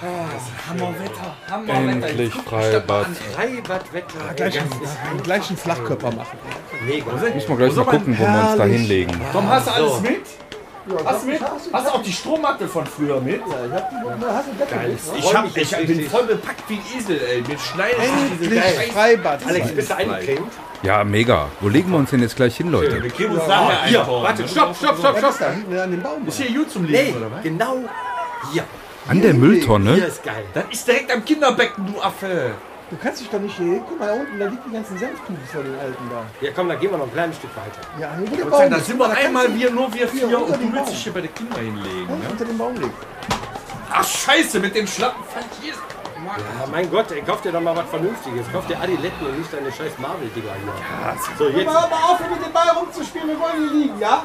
Hammerwetter, Hammerwetter. Endlich Freibad. Freibadwetter. Gleich einen, gleich einen Flachkörper machen. Müssen wir gleich mal gucken, wo wir uns da hinlegen. Tom, hast du alles mit? Hast du mit? Hast du auch die Strommatte von früher mit? Ich, hab, ich bin voll bepackt wie ein Esel, ey. Mir schneidet sich diese Endlich Scheiß. Freibad. Alex, bist du eingecremt? Ja, mega. Wo legen wir uns denn jetzt gleich hin, Leute? Wir kriegen uns nachher Hier, ein. warte, stopp, stopp, stopp, stopp. da hinten an dem Baum? Ist hier gut zum Nee, Leben, oder was? genau hier. An der Hier Mülltonne? ist geil. Das ist direkt am Kinderbecken, du Affe. Du kannst dich doch nicht hier. Guck mal da unten, da liegt die ganzen Senfkuchen vor den Alten da. Ja, komm, dann gehen wir noch ein kleines Stück weiter. Ja, hier wo der Da Baum ist. sind wir da einmal wir, nur wir Hier, vier unter und du willst dich hier bei den Kindern hinlegen. du Ne? unter dem Baum liegt. Ach scheiße, mit dem schlappen Fantier. Ja, mein Gott, ey, kauf dir doch mal was Vernünftiges. Kauf dir Adiletten und nicht deine scheiß Marvel-Dinger hier. so, Guck jetzt. hör mal auf, mit dem Ball rumzuspielen. Wir wollen hier liegen, ja?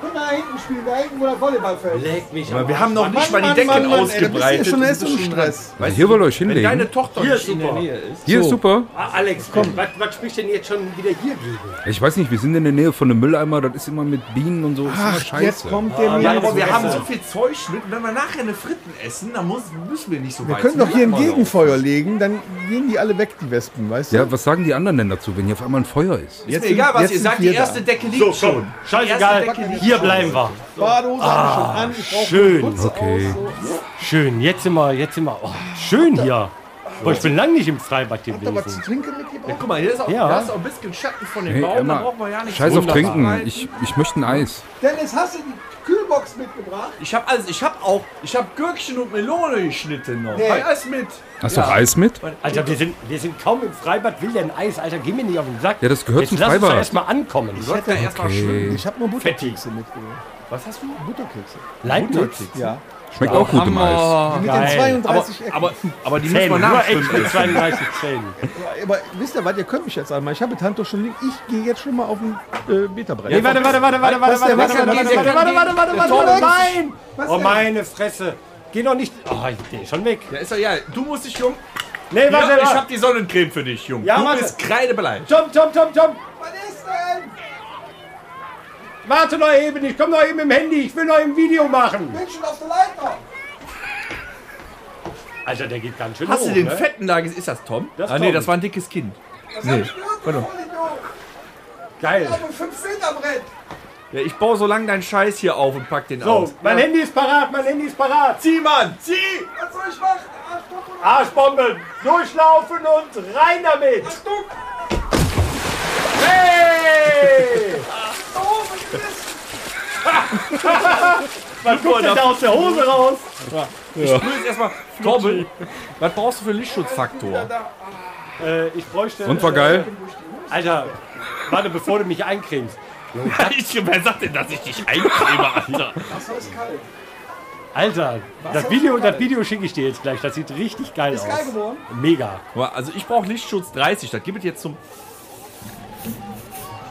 Guck mal da hinten spielen, da hinten, wo der Volleyballfeld. Leg mich Aber wir haben noch nicht mal die Decken ey, ausgebreitet. ja schon erst ist im schon Stress. Also hier wollt ihr euch Wenn deine hinlegen. Tochter Hier nicht ist in der super. Nähe ist. Hier ist super. Ah, Alex, komm, was, was spricht denn jetzt schon wieder hier gegen? Ich weiß nicht, wir sind in der Nähe von einem Mülleimer. Das ist immer mit Bienen und so. Ach, scheiße. jetzt kommt der Ja, mir. aber wir haben so viel Zeug mit. Wenn wir nachher eine Fritten essen, dann muss, müssen wir nicht so Wir weit. können doch hier ein wir Gegenfeuer legen, dann gehen die alle weg, die Wespen, weißt du? Ja, was sagen die anderen denn dazu, wenn hier auf einmal ein Feuer ist? Ist mir egal, was ihr sagt, die wir erste Decke liegt schon. Scheißegal, Hier schon. bleiben wir. Badehose ah, schon an, schön. Okay. aus, so. Schön, jetzt sind wir, jetzt sind wir. Oh, schön hier. Boah, ich bin lange nicht im Freibad Habt ihr was zu gewesen. trinken mitgebracht? Guck mal, hier ist auch, Ja. da ist auch ein bisschen Schatten von dem Hey, Baum, da Emma, brauchen wir ja nicht Scheiß auf Trinken. Ich, ich möchte ein Eis. Dennis, hast du die Kühlbox mitgebracht? Ich habe alles, ich habe auch, ich habe Gürkchen und Melone geschnitten noch. Nee. Alles mit. Hast du auch Eis mit? Alter, wir sind, wir sind kaum im Freibad. Will denn Eis? Alter, geh mir nicht auf den Sack. Ja, das gehört Jetzt zum lass uns Freibad. doch erstmal ankommen. Du sollst ja erstmal schwimmen. Ich habe nur Butterkekse mitgebracht. Was hast du? Butterkekse. Leibniz. Ja. Schmeckt auch gut im Eis. Mit Geil. den 32 Ecken. Aber, aber die müssen Zähne, nachschwimmen. Ecken mit 32 Zähnen. Aber wisst ihr was, ihr könnt mich jetzt einmal. Ich habe Handtuch schon liegen. Ich gehe jetzt schon mal auf den äh, Beta-Brett. Nee, warte, warte, warte, warte, warte, warte, warte, denn? warte, warte, warte, warte, warte, warte, nein! Was Oh, meine Fresse. Geh doch nicht. Oh, der ist schon weg. Ja, ist doch ja. Du musst dich, Jung. Nee, Ja, warte, ich warte. hab die Sonnencreme für dich, Jung. Ja, du warte. bist kreidebleich. Tom, Tom, Tom, Tom. Was ist denn? Warte noch eben, ich komm noch eben im Handy. Ich will noch ein Video machen. Bin schon auf der Leiter. Alter, der geht ganz schön Hast hoch, du den ne? fetten da gesehen? Ist das Tom? Das ah, nee, Tom. das war ein dickes Kind. Das Nee, hab ich gehört, warte. du Vollidiot. Geil. Auf dem 5-Meter-Brett. Ja, ich baue so lange deinen Scheiß hier auf und pack den So, aus. mein Handy ist parat, mein Handy ist parat. Zieh, Mann, zieh! Was soll ich machen? Achtung, Arschbomben, durchlaufen und rein damit. Achtung. Hey! Oh, was ist Was guckt denn da aus der Hose raus? Ich will jetzt erstmal. Torben, was brauchst du für Lichtschutzfaktor? Äh, ich bräuchte... Und war geil? Alter, warte, bevor du mich eincremst. ich, wer sagt denn, dass ich dich eincreme, Alter? Alter, das Video, das Video schicke ich dir jetzt gleich. Das sieht richtig geil Ist aus. geil geworden. Mega. Also ich brauche Lichtschutz 30, das gibt es jetzt zum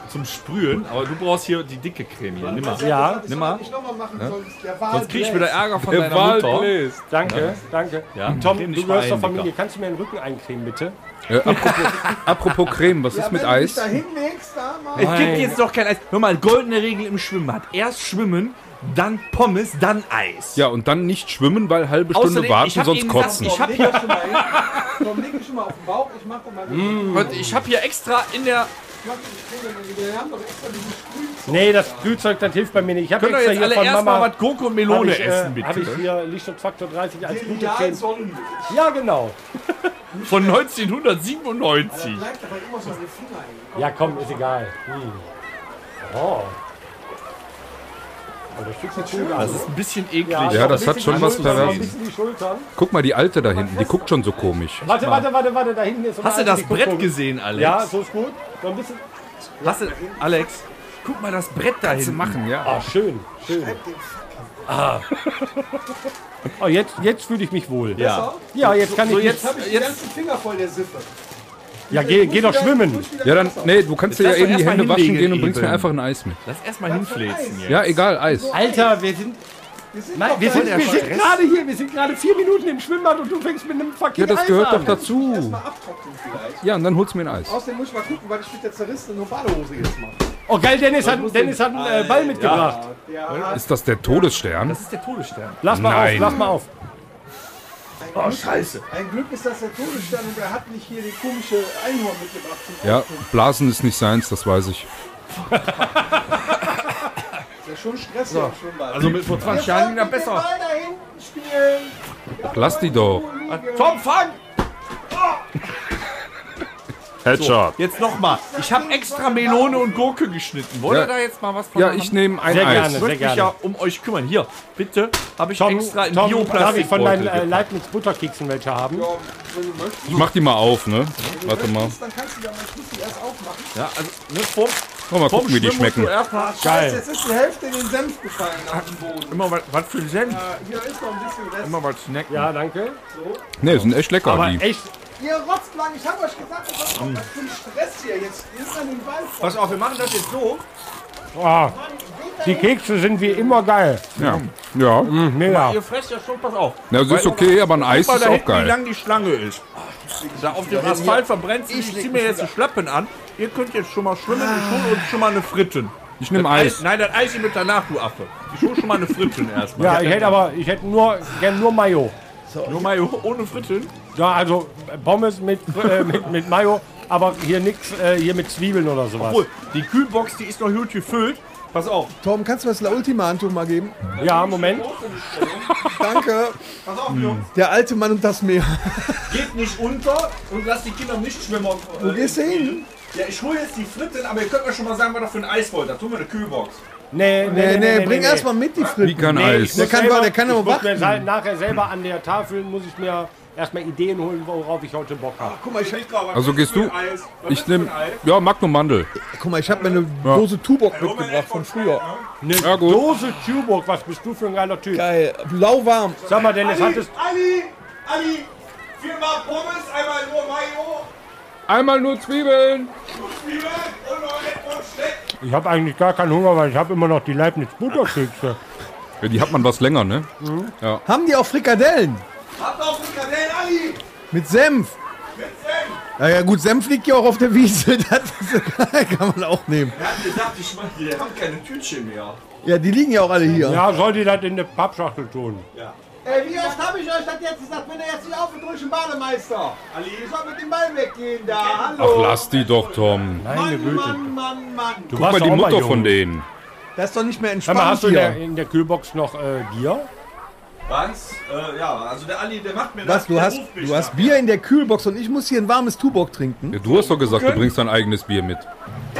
zum Sprühen, aber du brauchst hier die dicke Creme hier. Nimm mal. Ja, Nimm mal. Ist Wahl Sonst krieg ich wieder Ärger von Der deiner Mutter. bläst. danke, danke. Ja, Tom, creme du gehörst zur Familie. Kannst du mir den Rücken eincremen, bitte? Äh, apropos, apropos Creme, was ist Ja, mit wenn du Eis? da hinlegst, da mal. Es gibt jetzt doch kein Eis. Hör mal, goldene Regel im Schwimmbad. Erst schwimmen, dann Pommes, dann Eis. Ja, und dann nicht schwimmen, weil halbe Stunde Außerdem, ich warten, hab sonst kotzen. Ich hab hier. Und habe hier extra in der. Wir haben doch extra diesen Sprühzeug. Nee, das Glühzeug, das hilft bei mir nicht. Ich habe Könnt ihr extra jetzt hier alle von erstmal Mama... was Gurke und Melone hab ich, essen, äh, bitte? Habe ich hier Lichtschutzfaktor 30 als gute Creme. Sonnenlicht. Ja, genau. Von 1997. Bleibt aber immer so an den Finger hängen. Ja, komm, ist egal. Hm. Oh. Das ist ein bisschen eklig. Ja, das hat schon was Perverses. Guck mal, die Alte da hinten, die guckt schon so komisch. Warte, warte, warte, warte, da hinten ist so Hast du das Brett so- gesehen, Alex? Ja, so ist gut. So ein bisschen. Hast du, Alex, guck mal das Brett da hinten. machen, ja. Ah, schön, schön. Ah. Oh, jetzt, jetzt fühle ich mich wohl. Ja. Ja, jetzt kann So, ich jetzt, Jetzt habe ich die jetzt, ganzen Finger voll der Siffe. Ja, geh, geh doch schwimmen. Ja, dann, nee, du kannst dir ja doch eben die Hände waschen gehen und bringst mir einfach ein Eis mit. lass erstmal hinfläzen jetzt. Ja, egal, Eis. Alter, wir sind, Wir sind Nein, doch wir da sind, wir sind gerade hier. Wir sind gerade vier Minuten im Schwimmbad und du fängst mit einem Ja, fucking das Eis gehört an. doch dazu. Erstmal abtrocknen vielleicht. Ja, und dann holst du mir ein Eis. Außerdem muss ich mal gucken, weil ich mit der zerrissenen Badehose jetzt mache. Oh geil, Dennis hat, Dennis hat einen äh, Ball mitgebracht. Ja, Ist das der Todesstern? Das ist der Todesstern. Lass mal Nein. auf, lass mal auf. Oh, scheiße. Ein Glück ist das der Todesstern und er hat nicht hier die komische Einhorn mitgebracht. zum Ja. Blasen ist nicht seins, das weiß ich. Ist ja schon stressig im Schwimmbad. Also mit vor 20 Jahren ging das besser. Ball da hinten spielen. Lass die doch. Tom, fang! Headshot. Jetzt nochmal. Ich habe extra Melone und Gurke geschnitten. Wollt ihr Ja. da jetzt mal was von Ja, haben? ich nehme ein Sehr Eis. gerne. Ich würde mich gerne. ja um euch kümmern. Hier, bitte, habe ich Tom, extra in Tom Bioplastik. darf ich von deinen äh. Leibniz Butterkeksen welche haben? Ja, wenn du möchtest. Ich mach die mal auf, ne? Warte mal. Dann kannst du da mal ich muss die erst aufmachen. Ja, also, ne, vom, Oh, mal gucken, wie die schmecken. Geil. Scheiße, jetzt ist die Hälfte in den Senf gefallen auf den Boden. immer was, was für ein Senf. Äh, Hier ist noch ein bisschen Rest. Immer was snacken. Ja, danke. Ne, sind echt lecker, Aber die. echt, Ihr Rotzplank, ich hab euch gesagt, das ist was für ein Stress hier. Jetzt nimmt man den Ball vor. Pass auf, wir machen das jetzt so. oh, die Kekse sind wie immer geil. Ja. Ja. Mega. Ihr fresst ja schon, pass auf. Ja, das ist okay, aber ein Eis Guck mal ist da auch hinten, wie geil. lang die Schlange ist. Da auf dem Asphalt verbrennt sie. Ich zieh mir jetzt die Schlappen an. Ihr könnt jetzt schon mal schwimmen. Ich hole uns schon mal eine Fritten. Ich nehme Eis. Nein, das Eis mit danach, du Affe. Ich hole schon mal eine Fritten erstmal. Ja, ich hätte aber, ich hätte nur, gern nur Mayo. Nur mal ohne Fritten. Ja, also Pommes mit, äh, mit, mit Mayo, aber hier nix, äh, hier mit Zwiebeln oder sowas. Obwohl, die Kühlbox, die ist noch gut gefüllt. Pass auf. Tom, kannst du das La Ultima Handtuch mal geben? Ja, Moment. Danke. Pass auf, Jungs. Der alte Mann und das Meer. Geht nicht unter und lasst die Kinder nicht schwimmen. Wo gehst du hin? Ja, ich hole jetzt die Fritten, aber ihr könnt mir schon mal sagen, was da für ein Eis wollt. Da tun wir eine Kühlbox. Nee, Nee, nee, bring erst mal mit die Wie Fritten. kein Nee, ich Eis. Der kann- selber, der kann aber warten. nachher selber an der Tafel muss ich mir erstmal Ideen holen, worauf ich heute Bock habe. Guck mal, ich, Also gehst du? Ich nehme. Ja, Magnum Mandel. guck mal, ich habe mir eine Dose Tubok mitgebracht von früher. Eine Ja, gut. Dose Tuborg, was bist du für ein geiler Typ? Geil. Lauwarm. Sag mal, Dennis, hattest Ali, Ali, viermal Pommes, einmal nur Mayo, Einmal nur Zwiebeln. Zwiebeln und noch etwas Steck. Ich habe eigentlich gar keinen Hunger, weil ich habe immer noch die Leibniz Butterkekse. Ja, die hat man was länger, ne? Haben die auch Frikadellen? Habt auch Frikadellen, Ali, Mit Senf. mit Senf. Ja, ja gut, Senf liegt ja auch auf der Wiese. Das ist, kann man auch nehmen. Er hat gesagt, ich meine, die haben keine Tütchen mehr. Ja, die liegen ja auch alle hier. Ja, soll die das in der Pappschachtel tun? Ey, wie oft habe ich euch das jetzt gesagt? Wenn er jetzt nicht auf durch den Bademeister. Ali, Ich soll mit dem Ball weggehen da. Ach, Hallo. lass die doch, Tom. Meine Mann, Güte. Mann, Mann, Mann. Du Guck mal, die Mutter von denen. Das ist doch nicht mehr Sag entspannt mal, hast du in der, in der Kühlbox noch äh, Bier? Was? Äh, ja, also der Ali, der macht mir Was, du hast, du hast Bier in der Kühlbox und ich muss hier ein warmes Tubok trinken? Ja, du hast doch gesagt, du bringst dein eigenes Bier mit.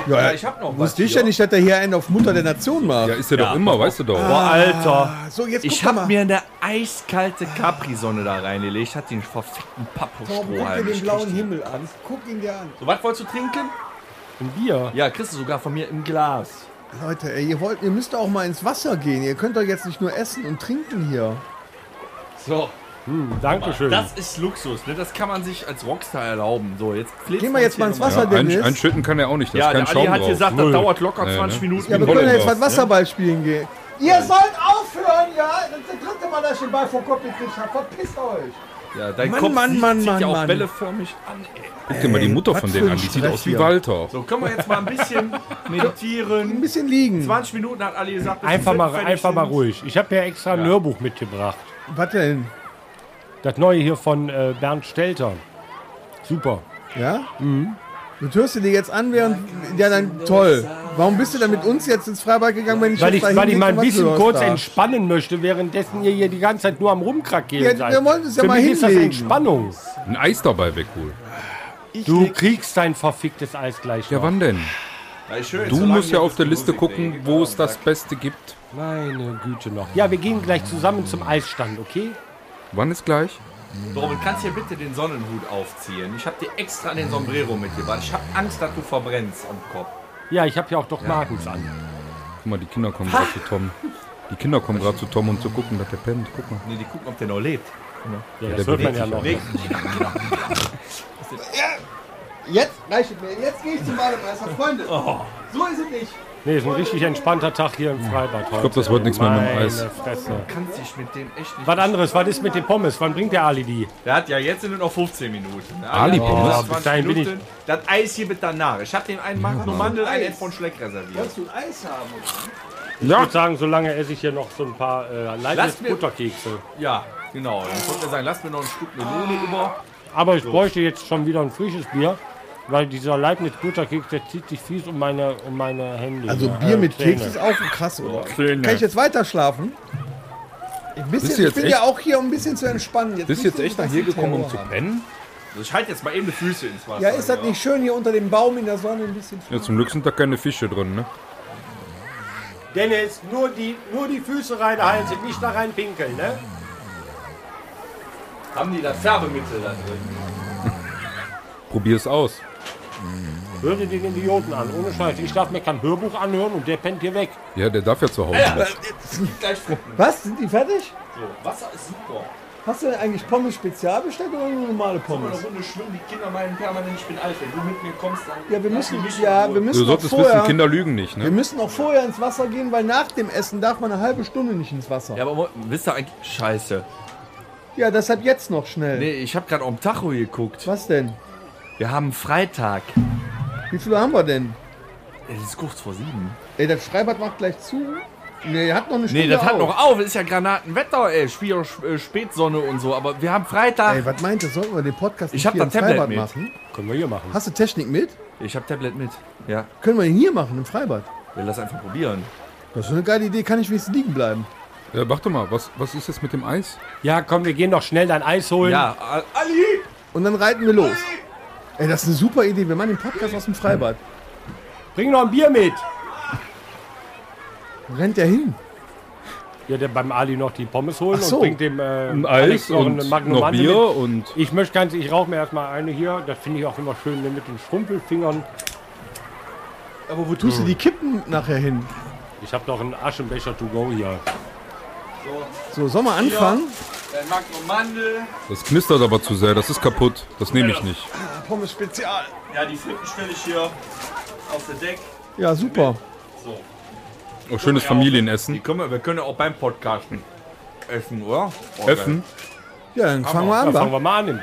Ja, ich hab noch was. Wusste ich ja nicht, dass er hier einen auf Mutter der Nation macht. Ja, ist ja, doch immer, weißt du doch. Boah, Alter. So, jetzt Ich guck hab mal. mir eine eiskalte Capri-Sonne da reingelegt, hat den verfickten Tom, guck dir Pappstrohhalm. den Ich blauen Himmel an. Guck ihn dir an. So, was wolltest du trinken? Ein Bier? Ja, kriegst du sogar von mir im Glas. Leute, ey, ihr, wollt, ihr müsst auch mal ins Wasser gehen. Ihr könnt doch jetzt nicht nur essen und trinken hier. So, Hm, Dankeschön. das ist Luxus, ne? Das kann man sich als Rockstar erlauben. So, jetzt Gehen wir jetzt mal ins Wasser, Ja, ein, Dennis. einschütten kann er auch nicht, da Ja, ist kein der Ali hat drauf. gesagt, das Null. dauert locker Nee, 20 ne? Minuten. ja, wir können ja jetzt mal Wasserball spielen gehen. Ihr sollt aufhören, ja? Das ist das dritte Mal, dass ich den Ball vom Kopf gekriegt habe. Verpisst euch. Ja, dein Mann, Kopf Mann, sieht, Mann, sieht Mann, ja auch Mann. bälleförmig an. Ey. Guck dir mal die Mutter was von denen ein an, die sieht aus wie. Walter. So, können wir jetzt mal ein bisschen Ein meditieren. bisschen liegen. 20 Minuten hat Ali gesagt, Einfach mal, einfach mal ruhig. Ich habe ja extra ein Hörbuch mitgebracht. Was denn? Das neue hier von äh, Bernd Stelter. Super. Ja? Mhm. Du hörst dir die jetzt an, während. Ja, dann toll. Warum bist du dann mit uns jetzt ins Freibad gegangen, wenn ich Weil ich, weil ich mal ein bisschen kurz da? entspannen möchte, währenddessen ihr hier die ganze Zeit nur am Rumkrakeln Ja, seid. wir wollen es ja Für mal mich ist das hinlegen. Entspannung. Ein Eis dabei weg wohl. Du kriegst dein verficktes Eis gleich Ja, noch. wann denn? Ja, schön, Du musst ja auf der Liste Musik gucken, wo es das Beste gibt. Meine Güte noch. Ja, wir gehen gleich zusammen zum Eisstand, okay? Wann ist gleich? Robin, kannst du hier bitte den Sonnenhut aufziehen? Ich habe dir extra den Sombrero mitgebracht. Ich habe Angst, dass du verbrennst am Kopf. Ja, ich habe ja auch doch Markens an. Guck mal, die Kinder kommen gerade zu Tom. Die Kinder kommen gerade zu Tom und zu gucken, dass der pennt. Guck mal. Nee, die gucken, ob der noch lebt. Ja, der das hört man ja noch. Weg. Jetzt reicht es mir. Jetzt gehe ich zum Bademeister. Freunde. Oh. So ist es nicht. Nee, ist ein richtig entspannter Tag hier im Freibad heute. Ich glaub, das wird nichts mehr mit dem Eis. Fresse. Kannst dich mit dem echt nicht. Was anderes, was ist mit den Pommes? Wann bringt der Ali die? Der hat ja jetzt sind es noch 15 Minuten. Ne? Ali Pommes? Ja, bis dahin bin ich- Das Eis hier mit danach. Ich habe dem einen Magnum Mandel, einen Ed von Schleck reserviert. Willst du ein Eis haben? Ich würde sagen, solange esse ich hier noch so ein paar äh, mir- Butterkekse. Ja, Genau, dann konnte er sagen, lass mir noch ein Stück Melone über. Aber ich bräuchte jetzt schon wieder ein frisches Bier, weil dieser Leibniz-Butterkeks, der zieht sich fies um meine, um meine Hände. Also Bier mit Zähne. Keks ist auch krass, oder? Zähne. Kann ich jetzt weiter schlafen? Ein bisschen, Bist du ich jetzt bin echt- ja auch hier, um ein bisschen zu entspannen. Bist nicht du jetzt echt nach hier gekommen, um zu pennen? Also ich halte jetzt mal eben die Füße ins Wasser. Ja, ist das nicht schön hier unter dem Baum in der Sonne ein bisschen? Ja, zum Glück sind da keine Fische drin, ne? Dennis, nur die, nur die Füße reinhalten, nicht da rein pinkeln, ne? Haben die das Färbemittel da drin? Probier es aus. Hör dir den Idioten an, ohne Scheiß. Ich darf mir kein Hörbuch anhören und der pennt hier weg. Ja, der darf ja zu Hause bleiben. Gleich Fruppen. Was? Sind die fertig? So, Wasser ist super. Hast du denn eigentlich Pommes Spezial bestellt oder nur normale wir Pommes? eine Runde schwimmen? Die Kinder meinen permanent, ich bin alt. Wenn du mit mir kommst, dann... Ja, wir müssen, ja, wir müssen Du solltest wissen, vorher, Kinder lügen nicht, wir ne? müssen auch vorher ins Wasser gehen, weil nach dem Essen darf man eine halbe Stunde nicht ins Wasser. Ja, aber wisst ihr eigentlich... Scheiße. Ja, deshalb jetzt noch schnell. Nee, ich habe gerade auf dem Tacho geguckt. Was denn? Wir haben Freitag. Wie viele haben wir denn? Es ist kurz vor sieben. Ey, das Freibad macht gleich zu. Nee, hat noch eine Stunde Nee, das hat auf. noch auf. Es ist ja Granatenwetter, ey. Spiel, äh, Spätsonne und so. Aber wir haben Freitag. Ey, was meint ihr? Sollten wir den Podcast Ich nicht hab hier im Tablet Freibad mit. machen? Können wir hier machen. Hast du Technik mit? Ich habe Tablet mit. Ja. Können wir ihn hier machen, im Freibad? Wir lassen einfach probieren. Das ist eine geile Idee, kann ich wenigstens liegen bleiben. Ja, warte mal, was, was ist jetzt mit dem Eis? Ja, komm, wir gehen doch schnell dein Eis holen. Ja, Al- Ali! Und dann reiten wir los. Ey, das ist eine super Idee. Wir machen den Podcast aus dem Freibad. Bring noch ein Bier mit. Rennt der hin? Ja, der beim Ali noch die Pommes holen so. und bringt dem äh, Ein Alex Eis noch und Magnum noch Bier mit. und... Ich möchte ganz, ich rauche mir erstmal eine hier. Das finde ich auch immer schön mit den Schrumpelfingern. Aber wo tust du die Kippen nachher hin? Ich habe noch einen Aschenbecher to go hier. So, sollen wir anfangen? Dann mag noch Mandel. Das knistert aber zu sehr, das ist kaputt. Das nehme ich nicht. Pommes Spezial. Ja, die Fritten stelle ich hier auf der Deck. Ja, super. Oh, schönes Die Familienessen. können wir, wir können ja auch beim Podcasten essen, oder? Oh, Essen. Ja, dann fangen wir an. fangen wa? wir mal an.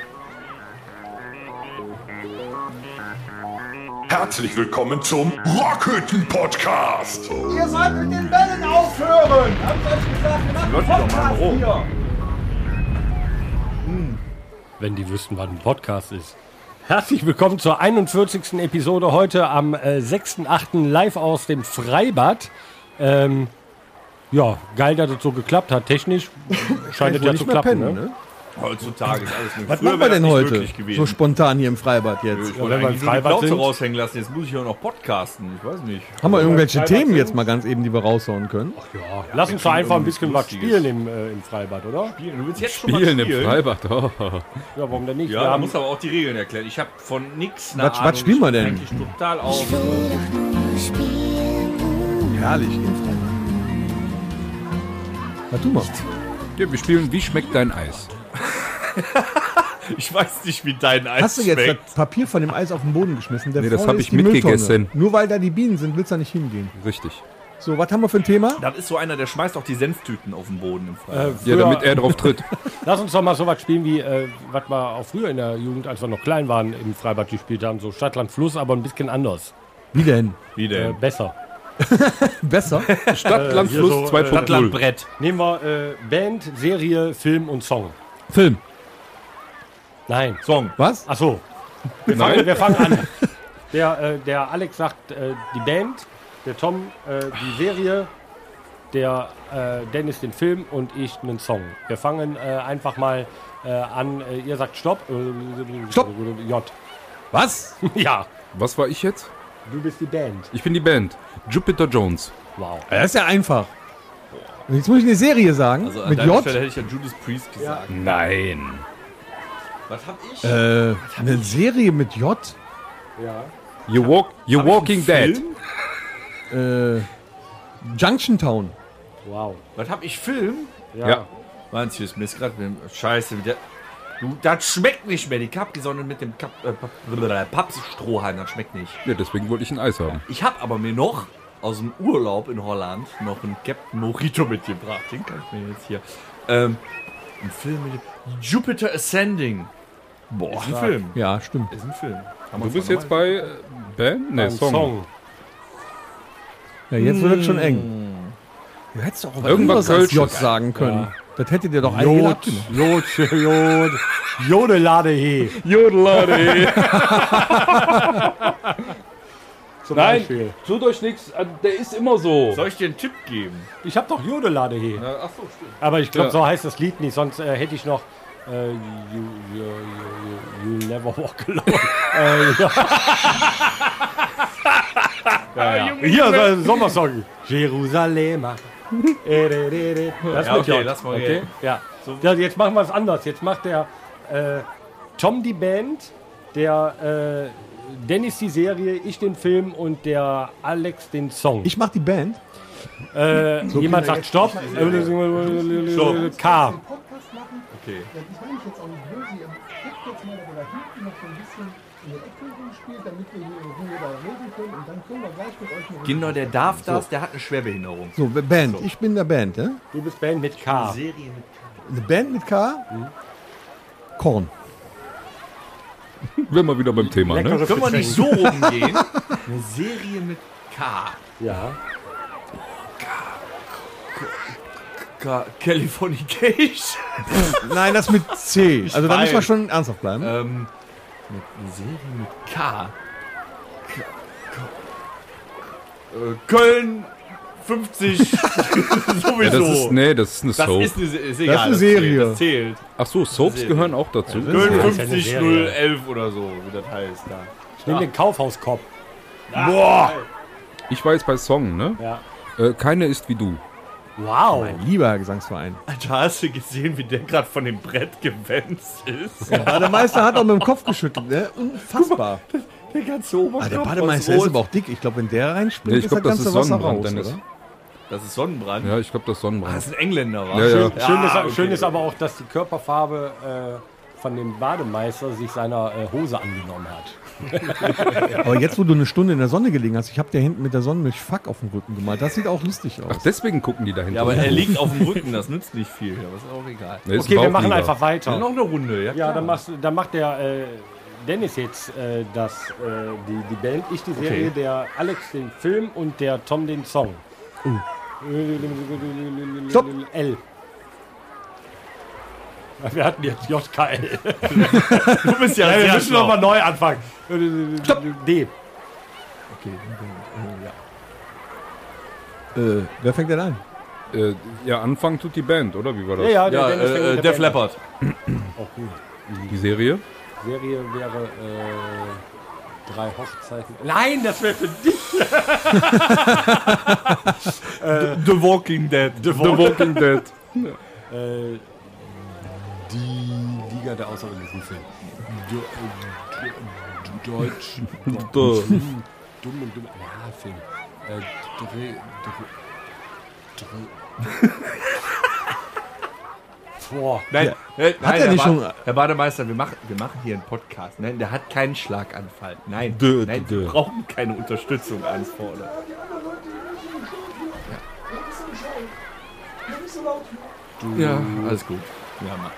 Herzlich willkommen zum Rockhütten Podcast. Ihr sollt mit den Bällen aufhören! Hab ich euch gesagt, wir machen Podcast hier. Wenn die wüssten, was ein Podcast ist. Herzlich willkommen zur 41. Episode heute am äh, 6.8. live aus dem Freibad. Ähm, ja, geil, dass es so geklappt hat. Technisch scheint es ja zu klappen. pennen, Ne? Heutzutage ist alles möglich. Was Früher machen wir denn heute? So spontan hier im Freibad jetzt. ich Ja, wollte wenn wir eigentlich nur die Freibad Plauze sind. raushängen lassen. Jetzt muss ich auch noch podcasten. Ich weiß nicht. Haben wir irgendwelche Freibad Themen sind? jetzt mal ganz eben, die wir raushauen können? Ja, lass uns doch einfach ein bisschen was spielen im, äh, im Freibad, oder? Du willst jetzt schon mal Spielen im spielen? Freibad. Oh. Ja, warum denn nicht? Ja, musst du aber auch die Regeln erklären. Ich habe von nix eine Was- was spielen wir Ich bin denn? Eigentlich total auf. Herrlich, im Freibad. Was tu mal? Ja, wir spielen Wie schmeckt dein Eis? Ich weiß nicht, wie dein Eis Hast du jetzt schmeckt. das Papier von dem Eis auf den Boden geschmissen? Der Nee, das vorne hab ist ich Mülltonne. mitgegessen. Nur weil da die Bienen sind, willst du da nicht hingehen. Richtig. So, was haben wir für ein Thema? Das ist so einer, der schmeißt auch die Senftüten auf den Boden im Freibad. äh, Ja, damit er drauf tritt. Lass uns doch mal so was spielen wie, äh, was wir auch früher in der Jugend, als wir noch klein waren, im Freibad gespielt haben. So Stadt, Land, Fluss, aber ein bisschen anders. Wie denn? Wie Äh, denn? besser. Besser? Stadt, Land, hier Fluss so, äh, 2.0. Stadtlandbrett. Nehmen wir äh, Band, Serie, Film und Song. Film. Nein. Song. Was? Ach so. Wir Nein. fangen, wir fangen an. Der, äh, der Alex sagt äh, die Band, der Tom äh, die Serie, der äh, Dennis den Film und ich einen Song. Wir fangen äh, einfach mal äh, an. Ihr sagt Stopp. Stopp. J. Was? Ja, Was war ich jetzt? du bist die Band. Ich bin die Band. Jupiter Jones. Wow. Das ist ja einfach. Jetzt muss ich eine Serie sagen. Also an mit deiner J. Stelle hätte ich ja Judas Priest gesagt. Nein. Was hab ich? Äh, eine Serie mit J. Ja. You walk, you're Hab ich Walking Dead. Film? Äh, Junction Town. Wow. Was hab ich Film? Ja. Ja. Manches Mist gerade mit dem Scheiße. Der, du, das schmeckt nicht mehr. Die Capri-Sonne mit dem Kap, äh, Papp- Pappstrohhalm, das schmeckt nicht. Ja, deswegen wollte ich ein Eis haben. Ich habe aber mir noch aus dem Urlaub in Holland noch einen Captain Mojito mitgebracht. Den kann ich mir jetzt hier. Ähm, ein Film mit dem Jupiter Ascending. Boah, ist ein Film. Ja, stimmt. Ist ein Film. Kann Du bist jetzt bei äh, Band? Nee, Song. Song. Ja, jetzt wird es schon eng. Du hättest doch auch Irgendwas irgendwas als. J sagen können. Das hättet ihr doch Jod, abgenommen. Jod, Jod, Jodelade he. Jodelade. Zum Nein, Beispiel. tut euch nichts. Der ist immer so. Soll ich dir einen Tipp geben? Ich habe doch Jodelade he. Ach so, stimmt. Aber ich glaube, Ja. so heißt das Lied nicht, sonst äh, hätte ich noch äh, you, you, you, you, you Never Walk Alone. äh, ja. ja, ja. Hier, so, Sommersong. Jerusalem. Das Ja, okay, lass mal okay? gehen. Ja. ja. Jetzt machen wir es anders. Jetzt macht der äh, Tom die Band, der äh, Dennis die Serie, ich den Film und der Alex den Song. Ich mach die Band. äh, jemand sagt Stopp. K. Okay. Ja, ich meine ich jetzt auch nicht böse. Ihr guckt jetzt mal, dass ihr da hinten noch so ein bisschen in der Ecke rumspielt, damit wir hier in Ruhe da reden können. Und dann können wir gleich mit euch eine Kinder, der darf das, der hat eine Schwerbehinderung. So, Band. Ich bin der Band, ja? Du bist Band mit K. Serie mit Eine Band mit K? Korn. Wären wir wieder beim Thema, ne? Leckere Können wir nicht so rumgehen? Eine Serie mit K. Ja. Ka Californication. Nein, das mit C. Also da weiß. müssen wir schon ernsthaft bleiben. ähm, mit eine Serie mit K. K K äh, Köln 50 sowieso. Ja, das ist, nee, das ist eine Das Soap. ist eine, ist egal, eine Serie. Das zählt. Ach so, Soaps gehören auch dazu. Das. Köln Ja, ist eine 50 Serie. 011 oder so, wie das heißt. Da. Ich nehme den Kaufhauskopf. Boah! Ich war jetzt bei Song, ne? Ja. Äh, keine ist wie du. Wow. Lieber Gesangsverein. Alter, hast du gesehen, wie der gerade von dem Brett gewänzt ist? Der Bademeister hat auch mit dem Kopf geschüttelt, ne? Unfassbar. Der ganze Ah, Oberkörper der Bademeister ist aber auch dick. Ich glaube, wenn der Nee, reinspringt, ich glaube, das ist ganze Wasser Sonnenbrand, raus, Dennis. oder? Das ist Sonnenbrand. Ja, ich glaube, das ist Ah, Sonnenbrand. das ist ein Engländer, wa? Ja, ja. Schön, schön, ist, okay. schön ist aber auch, dass die Körperfarbe äh, von dem Bademeister sich seiner äh, Hose angenommen hat. Aber jetzt, wo du eine Stunde in der Sonne gelegen hast, ich habe dir hinten mit der Sonnenmilch Fuck auf dem Rücken gemalt. Das sieht auch lustig Ach, aus. deswegen gucken die dahinter. Ja, aber er liegt auf dem Rücken, das nützt nicht viel. Aber ist auch egal. Nee, ist Okay, wir machen einfach Ja, weiter. noch eine Runde, ja? Ja, dann, machst, dann macht der äh, Dennis jetzt äh, das, äh, die, die Band, ich die Serie, Okay. der Alex den Film und der Tom den Song. Stopp. L. Wir hatten jetzt JKL. Du bist ja, Ja, wir müssen nochmal neu anfangen. D. Äh, wer fängt denn an? Äh, ja, anfangen tut die Band, oder? Wie war das? Ja, ja, der Ja, äh, mit Def Band an. Leppard. Auch gut. Die Serie? Serie wäre äh, drei Hochzeiten. Nein, das wäre für dich. The Walking Dead. The Walking Dead. Liga der außerirdischen Filme. Du, äh, du, Deutsch. Dumm und dumm. Ja, Film. Äh, Dreh. Dreh. Boah. Nein, äh, nein er Herr nicht Ba- schon- Herr Bademeister, wir machen, wir machen hier einen Podcast. Nein, der hat keinen Schlaganfall. Nein, Dö, nein dö. wir brauchen keine Unterstützung anfordern. Ja, alles gut. Ja, mach.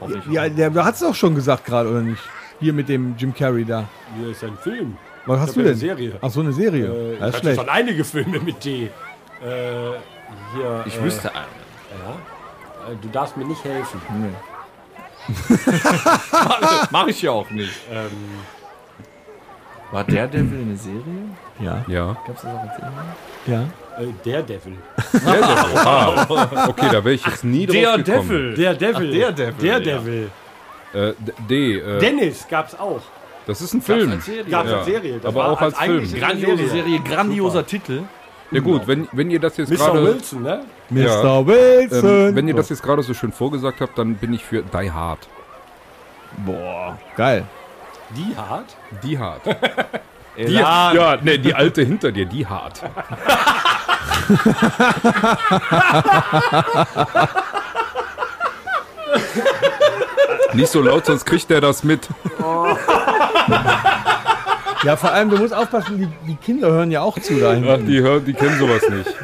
Hoffentlich. Ja, der, der hat es doch schon gesagt gerade, oder nicht? Hier mit dem Jim Carrey da. Hier ist ein Film. Was hast du ja denn? eine Serie. Ach so, eine Serie. Äh, das ich ist hatte schlecht. schon einige Filme mit D. Äh, hier. Ich äh, wüsste einen. Äh, du darfst mir nicht helfen. Mach ich ja auch nicht. Ähm, War der Devil eine Serie? Ja, Ja. Gab's das auch als Serie? ja. Äh, der Devil. Ah, okay, da wäre ich jetzt nie drauf gekommen. Der Devil. der Devil, Der ja. Devil. Äh, D, äh, Dennis gab's auch. das ist ein Film. als Serie? Gab's Ja, als Serie. Das aber war auch als eigentlich Film. eine Grandiose Serie, grandioser Titel. Ja gut, wenn, wenn ihr das jetzt Mr. gerade Wilson, ne? Mr. Ja. Wilson. ähm, wenn ihr das jetzt gerade so schön vorgesagt habt, dann bin ich für Die Hard. Boah, geil. Die hart. Die Hard. Die, ja, ne, die alte hinter dir, die Hard. Nicht so laut, sonst kriegt der das mit. Ja, vor allem, du musst aufpassen, die, die Kinder hören ja auch zu da Ach, hinten. die, hören, die kennen sowas nicht.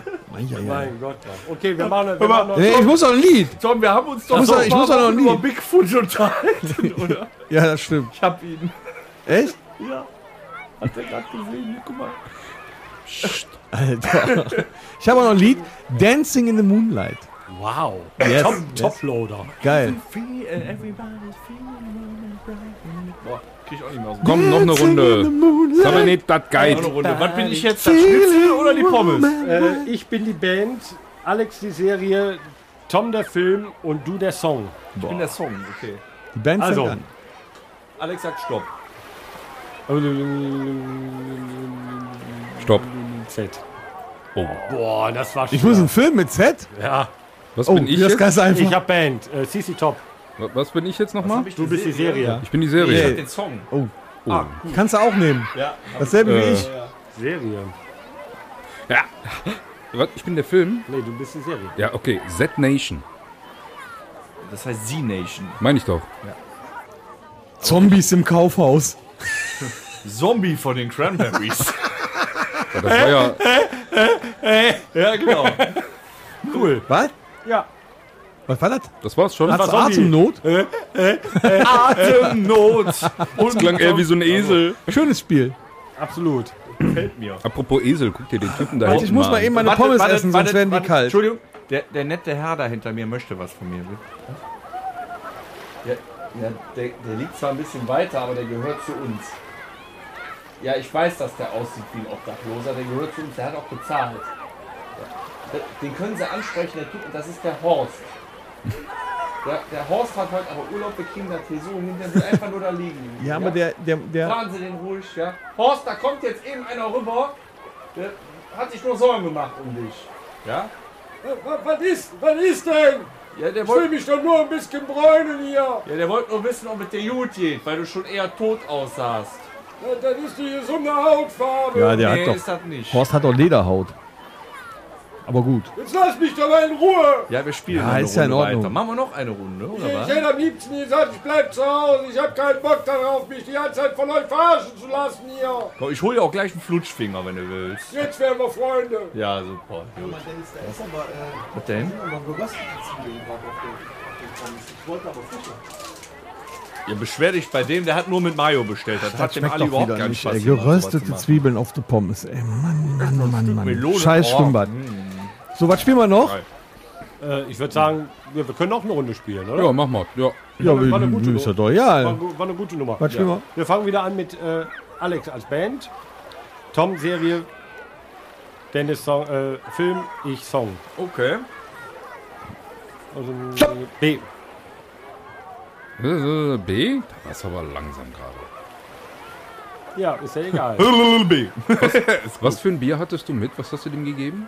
Ja, ja. Mein Gott. ja. Okay, wir machen, wir machen noch. Nee, ich muss doch ein Lied. Tom, wir haben uns doch muss noch doch- ich mal muss noch Wochen nie. über Bigfoot unterhalten, oder? Ja, das stimmt. Ich hab ihn. Echt? Ja. Hat er gerade gesehen? Hier, guck mal. Alter. Ich habe auch noch ein Lied. Dancing in the Moonlight. Wow. Yes, Top, yes. Toploader. Geil. Feel, äh, everybody's feeling bright. Boah, krieg ich auch nicht mehr aus dem Komm, noch eine Runde. Sammel nicht das Noch Guide. eine Runde. Was bin ich jetzt? Das Schnitzel oder die Pommes? Äh, ich bin die Band, Alex die Serie, Tom der Film und du der Song. Ich bin der Song, okay. Die Band Also. Alex sagt Stopp. Stopp. Z. Oh. Boah, das war Ich muss einen Film mit Z? Ja, Was Oh, bin ich das jetzt? ganz einfach. ich hab Band. Äh, CC Top. Was- Was bin ich jetzt nochmal? Du bist die Serie. Ich bin die Ich Serie. hab den Song. Oh. Ah, Kannst du auch nehmen. ja. Dasselbe wie Äh. ich. Serie. Ja. Was? Ich bin der Film? Nee, du bist die Serie. Ja, okay. Z-Nation. Das heißt Z-Nation. Meine ich doch. Zombies im Kaufhaus. Zombie von den Cranberries. Ja, das war ja. ja, genau. Cool. Was? Ja. Was war das? Das war's schon. war Hast du Zombie. Atemnot? Atemnot. Das klang eher wie so ein Esel. Schönes Spiel. Absolut. Gefällt mir. Apropos Esel, guck dir den Typen da Warte, hinten ich muss mal eben meine Warte, Pommes warte, essen, warte, sonst werden die warte. kalt. Entschuldigung, der, der nette Herr da hinter mir möchte was von mir. Ja, ja der, der liegt zwar ein bisschen weiter, aber der gehört zu uns. Ja, ich weiß, dass der aussieht wie ein Obdachloser. Der gehört zu uns, der hat auch bezahlt. Ja. Den können Sie ansprechen, der Typ, das ist der Horst. Der, der Horst hat heute aber Urlaub, wir kriegen das hier so hin, der will einfach nur da liegen. Ja, aber der, der, der, Fragen Sie den ruhig, ja. Horst, da kommt jetzt eben einer rüber, der hat sich nur Sorgen gemacht um dich. Ja? Was ist, was ist denn? Ja, der Ich will wollte mich doch nur ein bisschen bräunen hier. ja, der wollt nur wissen, ob es dir gut geht, weil du schon eher tot aussahst. Das ist die gesunde Hautfarbe. ja, der nee, hat doch. ist das nicht. Horst hat doch Lederhaut. Aber gut. Jetzt lass mich doch mal in Ruhe. Ja, wir spielen Ja, eine ist ja in Runde Ordnung. weiter. Machen wir noch eine Runde, oder was? Ich hätte am liebsten gesagt, ich bleib zu Hause. Ich habe keinen Bock darauf, mich die ganze Zeit von euch verarschen zu lassen hier. Komm, ich hol dir auch gleich einen Flutschfinger, wenn du willst. Jetzt wären wir Freunde. Ja, super. Gut. Dennis, da ist aber, äh, Was denn? Ich wollte aber frische. Ja, beschwer dich bei dem, der hat nur mit Mayo bestellt. Das, hat dem schmeckt Ali überhaupt wieder keinen nicht, Spaß ey. Geröstete. Zwiebeln auf die Pommes. Ey, Mann, Mann, Mann, Mann. Melone. Scheiß Oh. Schwimmbad. So, was spielen wir noch? Äh, ich würde sagen, wir, wir können auch eine Runde spielen, oder? Ja, mach mal. Ja. Ja, war eine gute ist ja doch War, ja. gu- war eine gute Nummer. Was spielen wir? Wir fangen wieder an mit äh, Alex als Band, Tom Serie, Dennis Song, äh, Film, ich Song. Okay. Also B. B? Da war's aber langsam gerade. Ja, ist ja egal. B. Was für ein Bier hattest du mit? Was hast du dem gegeben?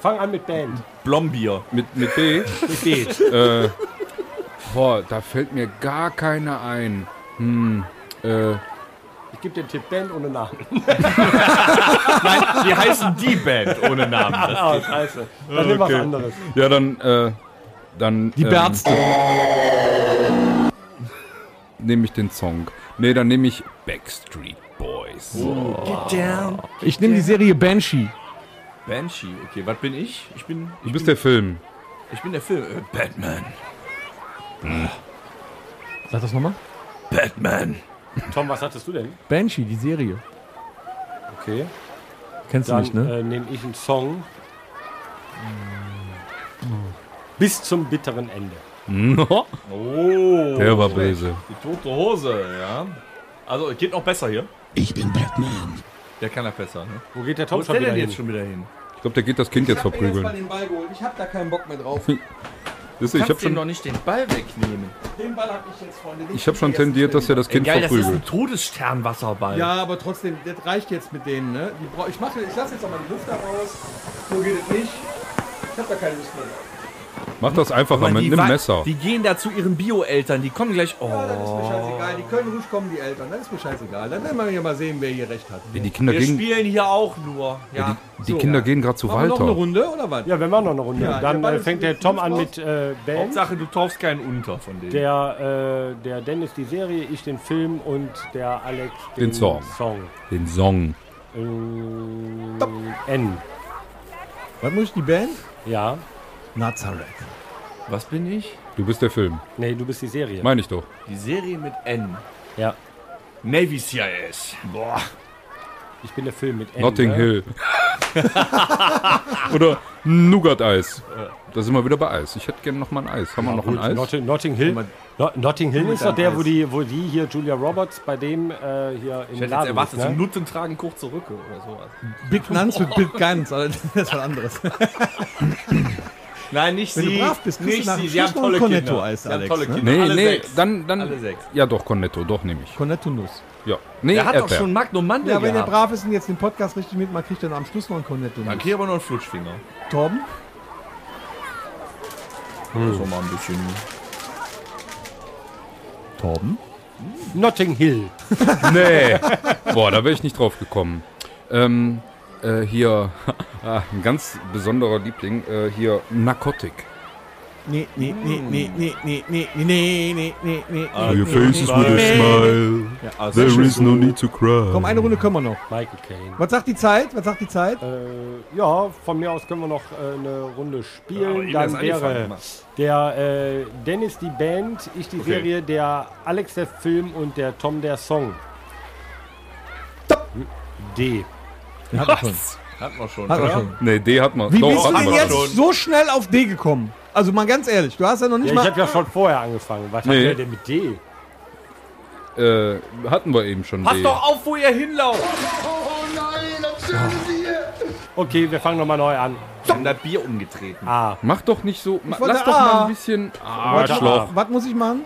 Fang an mit Band. Blombier. Mit, mit B? Mit B. äh, boah, da fällt mir gar keine ein. Hm, äh, Ich gebe den Tipp Band ohne Namen. Nein, die heißen die Band ohne Namen. Ah, scheiße. Dann nimm was anderes. ja, dann, äh, dann. Die ähm, Berzte. Nehme ich den Song. Nee, dann nehme ich Backstreet Boys. Get down. Ich nehme die Serie Banshee. Banshee, okay, was bin ich? Ich bin, Du bist der Film. ich bin der Film. Äh, Batman. Sag das nochmal. Batman. Tom, was hattest du denn? Banshee, die Serie. Okay. Kennst du Dann nicht, ne? äh, nehme ich einen Song. Bis zum bitteren Ende. No, Oh. der war böse. Die tote Hose, ja. Also, es geht noch besser hier. Ich bin Batman. Der kann ja besser, ne? Wo geht der Wo Tom ist schon der denn hin? jetzt schon wieder hin? Ich glaube, der geht das Kind jetzt verprügeln. den Ball geholt. Ich hab da keinen Bock mehr drauf. Siehst du, ich Kannst habe schon, nicht den Ball wegnehmen. Den Ball hab ich jetzt, Freunde. ich hab schon tendiert, dass er das Kind Geil, das ist ein verprügelt. Todessternwasserball. Ja, aber trotzdem, das reicht jetzt mit denen, ne? Ich mache, ich lasse jetzt auch mal die Lüfter raus. So geht es nicht. Ich hab da keine Lust mehr drauf. Mach das einfacher Aber mit die einem Messer. Die gehen da zu ihren Bio-Eltern, die kommen gleich. Oh. Ja, das ist mir scheißegal. Die können ruhig kommen, die Eltern. Das ist mir scheißegal. Dann werden wir ja mal sehen, wer hier recht hat. Die Kinder Wir gehen, spielen hier auch nur. Ja. die so. Kinder gehen gerade zu Machen wir noch eine Walter. Runde oder was? Ja, wir machen noch eine Runde. Ja, Dann äh, fängt der Tom an mit äh, Band. Hauptsache, du taufst keinen unter von denen. Der, äh, der Dennis die Serie, ich den Film und der Alex Den Song. Song. Den Song. Äh, N. Was muss ich die Band? Ja. Nazareth. Was bin ich? Du bist der Film. Nee, du bist die Serie. Meine ich doch. Die Serie mit N. ja. Navy CIS. Boah. Ich bin der Film mit N. Notting ne? Hill. Oder Nougat-Eis. Da sind wir wieder bei Eis. Ich hätte gerne noch mal ein Eis. Haben wir noch ein Gut, Eis? Not Notting Hill. No Notting Hill ist doch der, wo die, wo die hier, Julia Roberts, bei dem äh, hier im Ich hätte jetzt Laden erwartet, ist, so ne? Nutten tragen kurze Rücke oder sowas. Big Nuns mit Big Guns, das ist was anderes. Nein, nicht Wenn sie. du brav bist, kriegst nicht du nach sie. Sie haben tolle ein Kinder. Sie haben Alex, tolle ne? Kinder. Nee, Alle nee, sechs. dann, dann. Alle sechs. Ja, doch, Cornetto, doch nehme ich. Cornetto-Nuss. Ja. Nee, Der hat doch Erdbeer. schon Magnum Mandel Ja, wenn ihr gehabt. brav ist und jetzt den Podcast richtig mitmacht, kriegt ihr dann am Schluss noch ein Cornetto-Nuss. Dann krieg ich aber noch einen Flutschfinger. Torben? So mal ein bisschen. Torben? Notting Hill. Nee. Boah, da wäre ich nicht drauf gekommen. Ähm, äh, hier, ah, ein ganz besonderer Liebling, äh, hier, Narcotic. Nee, nee, nee, nee, nee, nee, nee, nee, nee, nee, nee, Ah, nee. your face is with a smile. Ja, There is no need to cry. Komm, eine Runde können wir noch. Michael Caine. Was sagt die Zeit? Was sagt die Zeit? Äh, ja, von mir aus können wir noch äh, eine Runde spielen. ihm Dann wäre der äh, Dennis die Band, ich die Serie, der Alex der Film und der Tom der Song. D. Hat er schon. Hatten wir schon. Hat oder? schon. Nee, D hat man. Wie Doch, bist du denn jetzt schon. so schnell auf D gekommen? Also mal ganz ehrlich, du hast ja noch nicht Ja, ich mal... habe ja schon vorher angefangen. Was Nee. hat der denn mit D? Äh, hatten wir eben schon Pass D. doch auf, wo ihr hinlauft. Okay, wir fangen nochmal neu an. Wir haben das Bier umgetreten. A. Mach doch nicht so. Ma, lass doch A. mal ein bisschen. Warte, Arschloch. Was muss ich machen?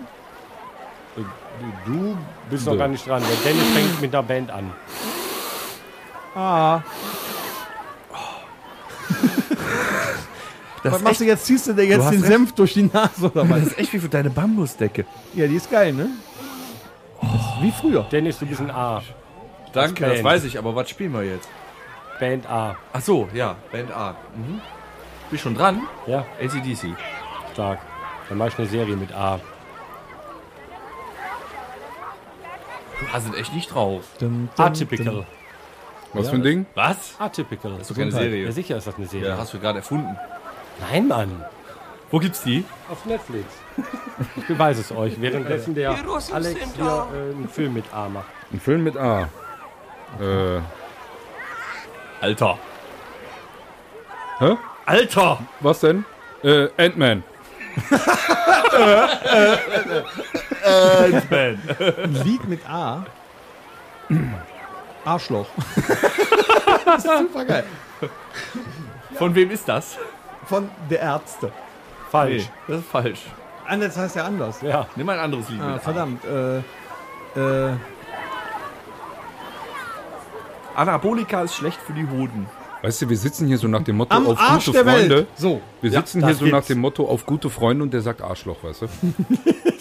Du bist noch gar nicht dran. Der Dennis fängt mit der Band an. Ah. Das Was ist machst du jetzt? Ziehst du dir jetzt hast den recht. Senf durch die Nase oder Das was? ist echt wie für deine Bambusdecke. ja, die ist geil, ne? Wie früher. Dennis, du bist ein A. Danke, Band. das weiß ich, aber was spielen wir jetzt? Band A. Ach so, ja, Band A. Mhm. Bist schon dran? Ja, ACDC. stark. Dann mach ich eine Serie mit A. Da sind echt nicht drauf. Atypical. Was für ein Ding? Was? Atypical. Das ist doch keine Ja, Serie. sicher ist das eine Serie. Ja, hast du gerade erfunden. Nein, Mann. Wo gibt's die? Auf Netflix. Ich beweise es euch, währenddessen der Alex hier äh, einen Film mit A macht. Ein Film mit A. Äh, Alter. hä? Alter! Was denn? Äh, Ant-Man. Ant-Man. Ein Lied mit A. Arschloch. das ist super geil. Von wem ist das? Von der Ärzte. Falsch. das ist falsch. Anders heißt ja anders. Ja. Nimm mal ein anderes Lied. Ah, mit. verdammt. Äh, äh, Anabolika ist schlecht für die Hoden. Weißt du, wir sitzen hier so nach dem Motto am auf Arsch gute der Freunde. Welt. So. Wir sitzen das hier so gibt's. nach dem Motto auf gute Freunde und der sagt Arschloch, weißt du?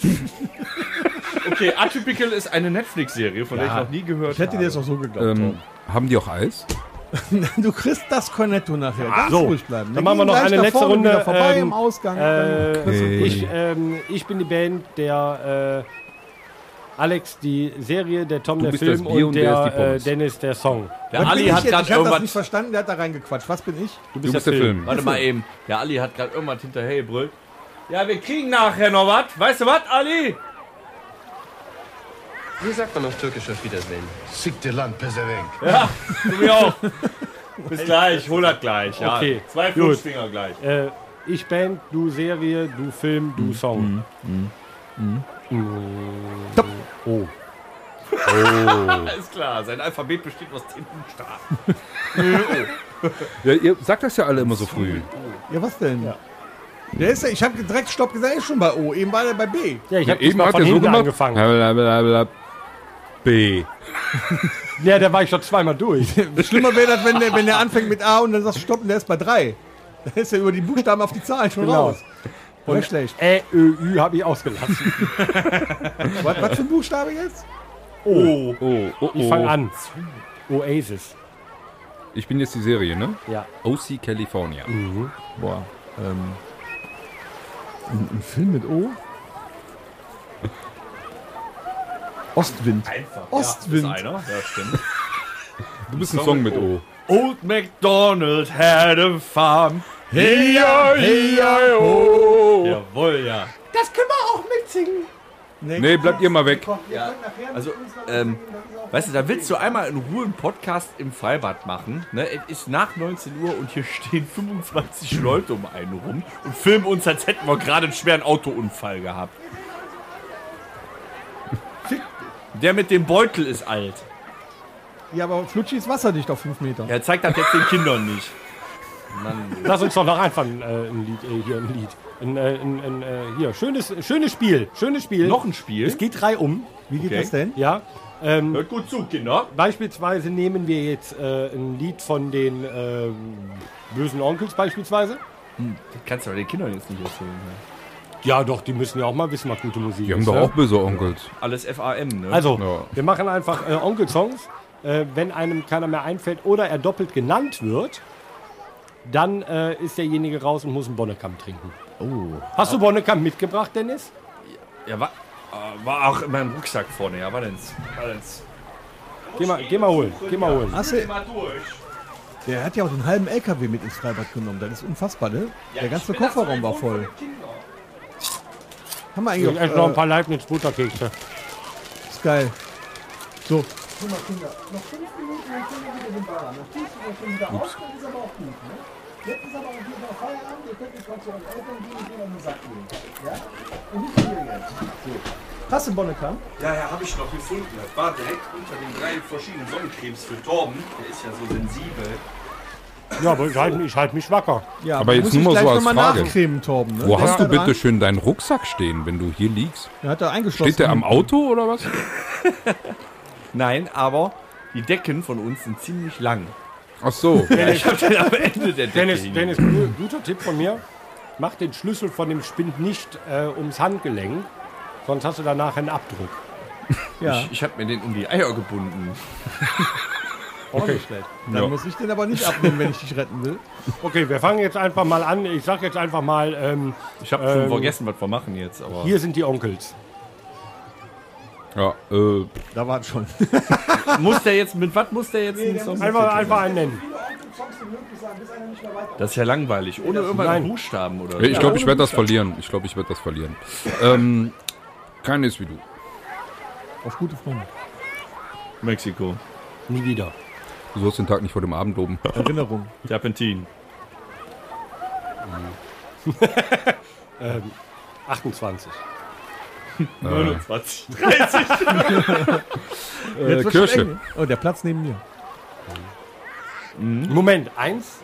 Okay, Atypical ist eine Netflix-Serie, von der ich noch nie gehört Ich hätte dir habe. das auch so geglaubt. Ähm, haben die auch Eis? Du kriegst das Cornetto nachher. Ganz so. ruhig bleiben. Dann machen wir gehen noch gleich eine nach letzte vorne Runde, Wieder vorbei ähm, im Ausgang. Äh, dann kriegst du- Okay. ich, ähm, ich bin die Band, der äh, Alex die Serie, der Tom Du der bist Film das Bier und und der ist die der äh, Pommes. Dennis der Song. Der Was bin Ali ich hat jetzt? gerade Ich habe das nicht irgendwas. verstanden, der hat da reingequatscht. Was bin ich? Du Du bist der Film. Warte mal eben. Der Ali hat gerade irgendwas hinterher gebrüllt. Ja, wir kriegen nachher noch was. Weißt du was, Ali? Wie sagt man auf Türkisch auf Wiedersehen? Dir Land, Pesereng. Ja, du mir auch. Bis gleich, hol das gleich. Ja. Okay, Zwei gut. Flutschfinger gleich. Äh, ich Band, du Serie, du Film, du Song. Mm. Oh. Alles klar, sein Alphabet besteht aus 10 Buchstaben. Ja, ihr sagt das ja alle immer so früh. Ja, was denn? Der ist ja, ich habe direkt Stopp gesagt, er ist schon bei O. Eben war er bei B. Ja, ich habe Eben mal hat von er so gemacht. angefangen. Blablabla. B. Ja, da war ich schon zweimal durch. Schlimmer wäre das, wenn der, wenn der anfängt mit A und dann sagst du Stopp und der ist bei 3. Da ist er über die Buchstaben auf die Zahlen schon Genau. raus. Und schlecht. Ä, Ö, Ü habe ich ausgelassen. Was, was für ein Buchstabe jetzt? Oh, oh, oh. Ich fange an. Oasis. Ich bin jetzt die Serie, ne? Ja. OC California. Boah. Ähm, ein, ein Film mit O? Ostwind. Einfach. Ostwind. Ja, ist einer. Ja, stimmt. Du bist ein Song mit O. Old MacDonald had a farm. Hey, hey, oh. Jawohl, ja. Das können wir auch mitsingen. Nee, bleibt ihr mal weg. Ja, also, ähm, weißt du, da willst du einmal in Ruhe einen Podcast im Freibad machen. Ne? Es ist nach 19 Uhr und hier stehen 25 Leute um einen rum und filmen uns, als hätten wir gerade einen schweren Autounfall gehabt. Der mit dem Beutel ist alt. Ja, aber Flutschi ist wasserdicht auf 5 Meter. Er zeigt das jetzt den Kindern nicht. Mann. Lass uns doch noch einfach ein, äh, ein Lied, äh, hier ein Lied. Ein, äh, ein, ein, äh, hier, schönes, schönes Spiel. Schönes Spiel. Noch ein Spiel? Es geht drei um. Wie geht Okay. das denn? Ja. Ähm, Hört gut zu, Kinder. beispielsweise nehmen wir jetzt äh, ein Lied von den äh, bösen Onkels beispielsweise. Das kannst du aber den Kindern jetzt nicht erzählen. Ne? Ja, doch, die müssen ja auch mal wissen, was gute Musik Die haben ist. doch ne? auch böse Onkels. Alles FAM, ne? Also, Ja. wir machen einfach äh, Onkel-Songs. Äh, wenn einem keiner mehr einfällt oder er doppelt genannt wird, dann äh, ist derjenige raus und muss einen Bonnekamp trinken. Oh. Hast du Bonnekamp mitgebracht, Dennis? ja, war, äh, war auch in meinem Rucksack vorne, ja, war denn's. War denn's. Geh mal, geh mal holen. Geh mal holen. Hast du, der hat ja auch den halben LKW mit ins Freibad genommen. Das ist unfassbar, ne? der ganze Kofferraum war voll. Haben wir eigentlich Ich esse noch auch, ein äh, paar Leibniz-Butterkekse. ist geil. So. Guck mal, Kinder, noch fünf Minuten, dann können wir wieder den an. Wieder auf, dann ist aber auch gut, ne? Jetzt ist aber auch wieder Feierabend, ihr könnt jetzt mal zu euren Eltern gehen und denen auf den Sack gehen. Ja? Und nicht hier jetzt. So. Hast du Bonnekamp? Ja, ja, habe ich noch gefunden. Das war direkt unter den drei verschiedenen Sonnencremes für Torben. Der ist ja so sensibel. Ja, aber ich halte ich halt mich wacker. Ja, Aber jetzt nur mal so als Frage. Torben. Ne? Wo Der hast du bitte dran. schön deinen Rucksack stehen, wenn du hier liegst? Der hat da eingeschlossen. Steht der am Auto oder was? Nein, aber die Decken von uns sind ziemlich lang. Ach so. Ich habe den am Ende der Decke Dennis. Dennis, gu- guter Tipp von mir. Mach den Schlüssel von dem Spind nicht äh, ums Handgelenk, sonst hast du danach einen Abdruck. Ja, Ich, ich habe mir den um die Eier gebunden. Okay. dann muss ich den aber nicht abnehmen, wenn ich dich retten will. Okay, wir fangen jetzt einfach mal an. Ich sag jetzt einfach mal, ähm, Ich habe schon Ähm, vergessen, was wir machen jetzt. Aber hier sind die Onkels. Ja, äh, Da war es schon. muss der jetzt mit was muss der jetzt einen Song Einfach, einfach einen nennen. Das ist ja langweilig. Ohne irgendwelche Nein. Buchstaben oder ich glaube, ich werde das verlieren. Ich glaube, ich werde das verlieren. Ähm, keiner ist wie du. Auf gute Freunde. Mexiko. Nie wieder. Du sollst den Tag nicht vor dem Abend loben. Erinnerung. Terpentin. 28. 29. Äh, Jetzt wird's schon Kirsche. eng. Oh, der Platz neben mir. Moment, eins.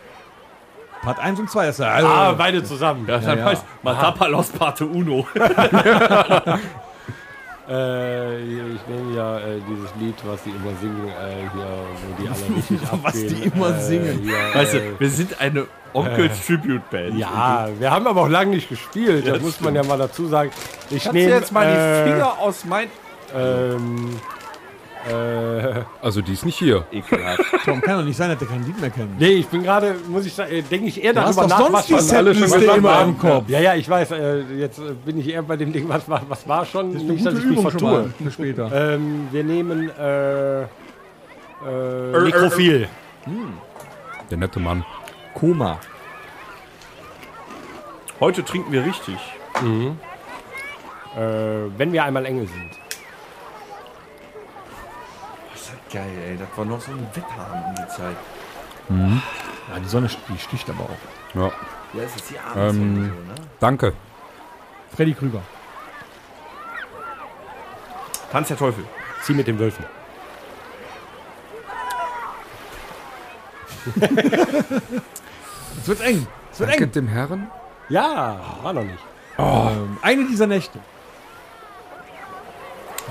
Part 1 und 2 ist er. Also, Ah, beide zusammen. Ja, ja. heißt Matapalos Parte Uno. Äh, ich nehme ja äh, dieses Lied, was die immer singen, äh, hier, wo die alle richtig abgehen. Was die immer äh, singen. Weißt äh, du, wir sind eine Onkels Tribute Band. ja, wir haben aber auch lange nicht gespielt, das, das muss man ja mal dazu sagen. Ich nehme jetzt mal die äh, Finger aus mein... Ähm, äh, Also die ist nicht hier. Ekelhaft. Tom, kann doch nicht sein, dass der kein Lied mehr kennt. nee, ich bin gerade, muss ich sagen, äh, denke ich eher Du hast darüber doch nach, sonst die was alle schon Setliste gesagt immer haben. im Kopf. Ja, ja, ich weiß, äh, jetzt äh, bin ich eher bei dem Ding, was war, was war schon, Das ist nicht, dass ich mich Übung schon vertue. mal für später. Ähm, wir nehmen äh, äh, Nekrophil. Der nette Mann. Koma. Heute trinken wir richtig. Äh, wenn wir einmal Engel sind. Das ist halt geil, ey. Das war noch so ein Wetter um die Zeit. Ja, die Sonne die sticht aber auch. Ja. Ja, es ist die Abendsonne Ähm, so, ne? Danke. Freddy Krüger. Tanz der Teufel. Zieh mit den Wölfen. Es wird eng. Es wird Danke eng. dem Herren. Ja, war noch nicht. Ähm, eine dieser Nächte.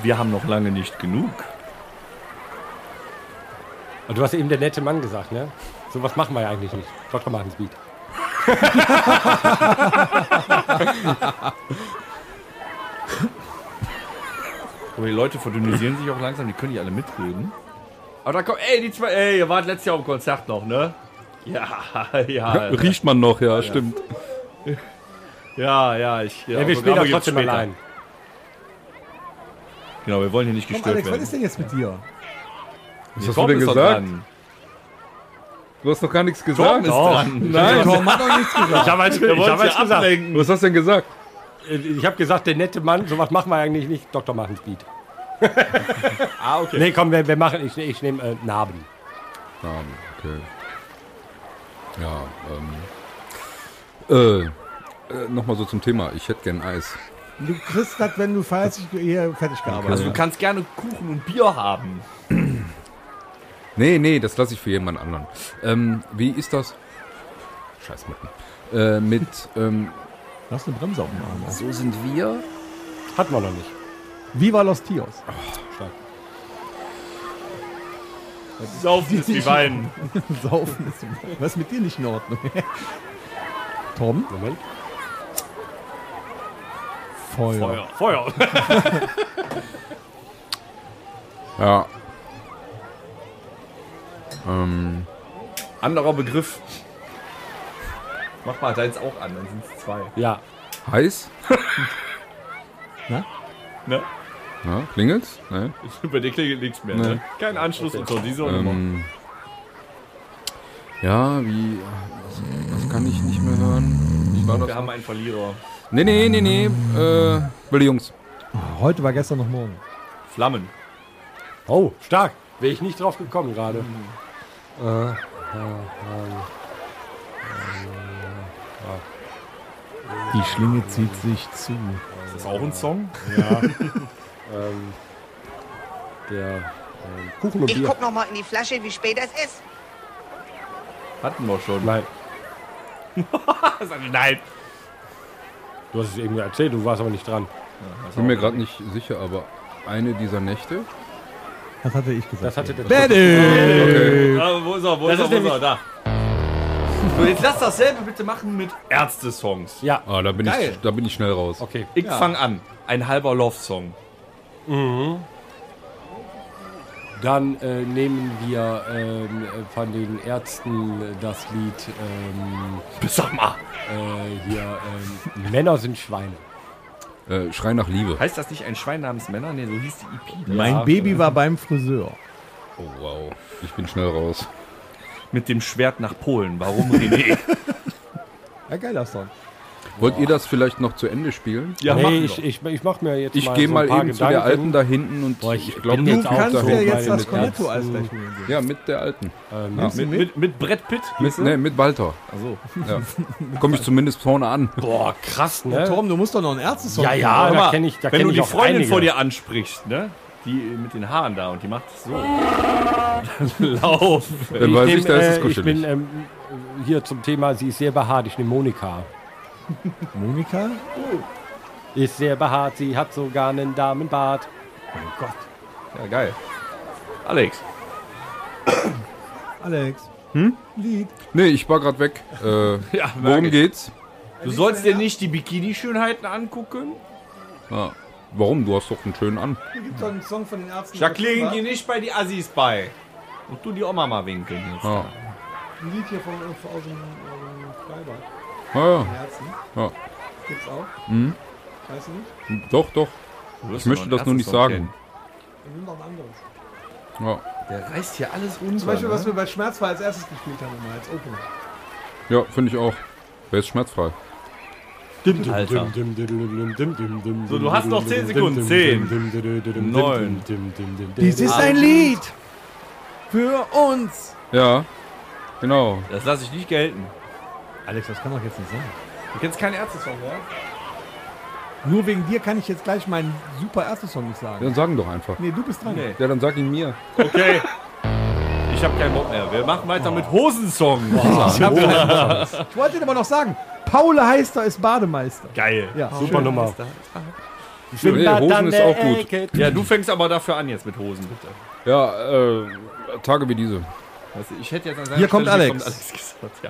Wir haben noch lange nicht genug. Aber du hast eben der nette Mann gesagt, ne? So was machen wir ja eigentlich nicht. Dr. Martins Beat. Aber die Leute verdünnisieren sich auch langsam, die können nicht alle mitreden. Aber da kommt, ey, die zwei, ey, ihr wart letztes Jahr am Konzert noch, ne? Ja, ja. Riecht man noch, ja, stimmt. Ja, ja, ich. Ja, Ja, wir spielen auch trotzdem allein. Genau, wir wollen hier nicht Komm, gestört Alex, was werden. ist denn jetzt mit dir? Was hast Tom du denn doch gesagt? Du hast doch gar nichts Tom gesagt. ist dran. Nein. Tom hat noch nichts gesagt. Ich habe halt, ich hab halt gesagt. Was hast du denn gesagt? Äh, Ich habe gesagt, der nette Mann, sowas machen wir eigentlich nicht. Dr. Martens Beat. Ah, okay. Nee, komm, wir, wir machen, ich, ich nehme äh, Narben. Ja, okay. Ja, ähm. Äh, äh nochmal so zum Thema. Ich hätte gern Eis. Du kriegst das, wenn du feierst, hier fertig gearbeitet Also du kannst gerne Kuchen und Bier haben. Nee, nee, das lasse ich für jemand anderen. Ähm, wie ist das? Scheiß Mutten. Äh, mit, ähm, hast eine Bremse auf dem Arm. so sind wir. Hatten wir noch nicht. Viva los Tios. Saufen ist wie Wein. Saufen ist. Was ist mit dir nicht in Ordnung? Tom? Moment. Feuer. Feuer. Ja. Ähm, Anderer Begriff. Mach mal deins auch an, dann sind es zwei. Ja. heiß? Ne? Ja, klingelt's? Ne? Über die klingelt nichts mehr. Nee. Ne? Kein Anschluss und so. Die soll ähm, ja, wie. Was, was kann ich nicht mehr hören? Ich war Wir das. haben einen Verlierer. Nee, nee, nee, nee. Äh, Willi Jungs. Heute war gestern noch morgen. Flammen. Oh, stark. Wäre ich nicht drauf gekommen gerade. Die Schlinge zieht sich zu. Ist das auch ein Song? Ähm, der ähm, Kuchen und Ich Bier. guck noch mal in die Flasche, wie spät es ist. Hatten wir schon. Nein, Nein. du hast es eben erzählt, du warst aber nicht dran. Ich bin mir gerade nicht sicher, aber eine dieser Nächte. Das hatte ich gesagt. Das hatte der Okay. Ah, wo ist er? Wo Das ist er? Wo ist er? Da. So, jetzt lass dasselbe bitte machen mit Ärzte-Songs. Ja, Ah, da bin, Geil. ich, da bin ich schnell raus. okay. Ich fang an. Ein halber Love-Song. Dann äh, nehmen wir ähm, äh, von den Ärzten äh, das Lied ähm, Sag mal. äh, hier ähm, Männer sind Schweine. Äh, Schrei nach Liebe. Heißt das nicht ein Schwein namens Männer? Nee, so hieß die EP. Mein Ja, Baby war beim Friseur. Oh, wow. Ich bin schnell raus. Mit dem Schwert nach Polen. Warum René? Ja, geiler Song. Wollt ihr das vielleicht noch zu Ende spielen? ja, machen nee, wir. ich, ich, ich mach mir jetzt Ich mal gehe so mal eben zu der Gedanken. alten da hinten und Boah, ich ich glaube, Du jetzt auch kannst so ja jetzt das Cornetto-Eis Ärzten. gleich nehmen. Ja, mit der alten. Ähm, Ja. mit, mit, mit Brett Pitt? Mit, nee, mit Walter. Also. Ja. Komme ich zumindest vorne an. Boah, krass, ne? Tom, du musst doch noch einen Ärzte-Song Ja, ja, Hör da kenne ich, da Wenn kenn du ich die Freundin einige. vor dir ansprichst, ne? Die mit den Haaren da und die macht so. Lauf. Dann weiß ich, da ist es äh, ich kuschelig. bin ähm, hier zum Thema, sie ist sehr behaart. Ich nehme Monika. Monika? Ist sehr behaart, sie hat sogar einen Damenbart. Ja, geil. Alex. Alex. Lied. Nee, ich war gerade weg. Äh, Ja, worum geht's? Du sollst dir nicht die Bikini-Schönheiten angucken? Ja. Warum? Du hast doch einen schönen an. Hier gibt doch einen Song von den Ärzten. Jacqueline, geh nicht bei die Assis bei. Und du die Oma mal winkeln jetzt. Ja. Ein Lied hier von, aus dem ähm, Freibad. Ah, Herzen. Ja. Gibt's auch. Mhm. Weißt du nicht? Doch, doch. Ich möchte das nur nicht sagen. Dann nimm doch ein anderes. Ja. Der reißt hier alles runter. Zum Beispiel, was ne? wir bei Schmerzfrei als erstes gespielt haben, immer als Opener. Ja, finde ich auch. Wer ist schmerzfrei? Alter. So, So, du hast noch 10 Sekunden. 10, 9. Dies ist ein Lied für uns. Ja, genau. Das lasse ich nicht gelten. Alex, das kann doch jetzt nicht sein. Du kennst keinen Ärzte-Song, ja? Nur wegen dir kann ich jetzt gleich meinen super Ärzte-Song nicht sagen. Dann sagen doch einfach. Nee, du bist dran. Nee. Ja, dann sag ihn mir. Okay. Ich habe keinen Bock mehr. Wir machen weiter mit Hosensong. Ich, hab ich wollte dir aber noch sagen, Paul Heister ist Bademeister. Geil. Ja, Super schön. Nummer. Nee, Hosen ist auch gut. Ja, du fängst aber dafür an jetzt mit Hosen, bitte. Ja, äh, Tage wie diese. Du, ich hätte jetzt an seiner Hier kommt Stelle- Alex. Alex gesagt, ja.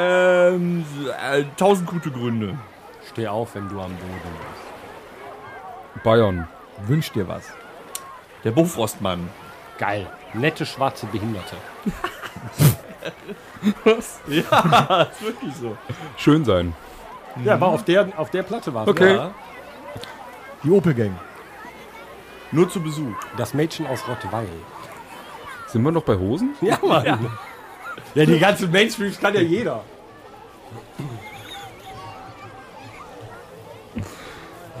Ähm, äh, tausend gute Gründe. Steh auf, wenn du am Boden bist. Bayern. Wünsch dir was. Der Bofrostmann. Geil. Nette schwarze Behinderte. Ja, ist wirklich so. Schön sein. Ja, war auf der, auf der Platte war Okay. Ja. Die Opel Gang. Nur zu Besuch. Das Mädchen aus Rottweil. Sind wir noch bei Hosen? Ja, Mann. Ja, die ganzen Mainstreams kann ja jeder.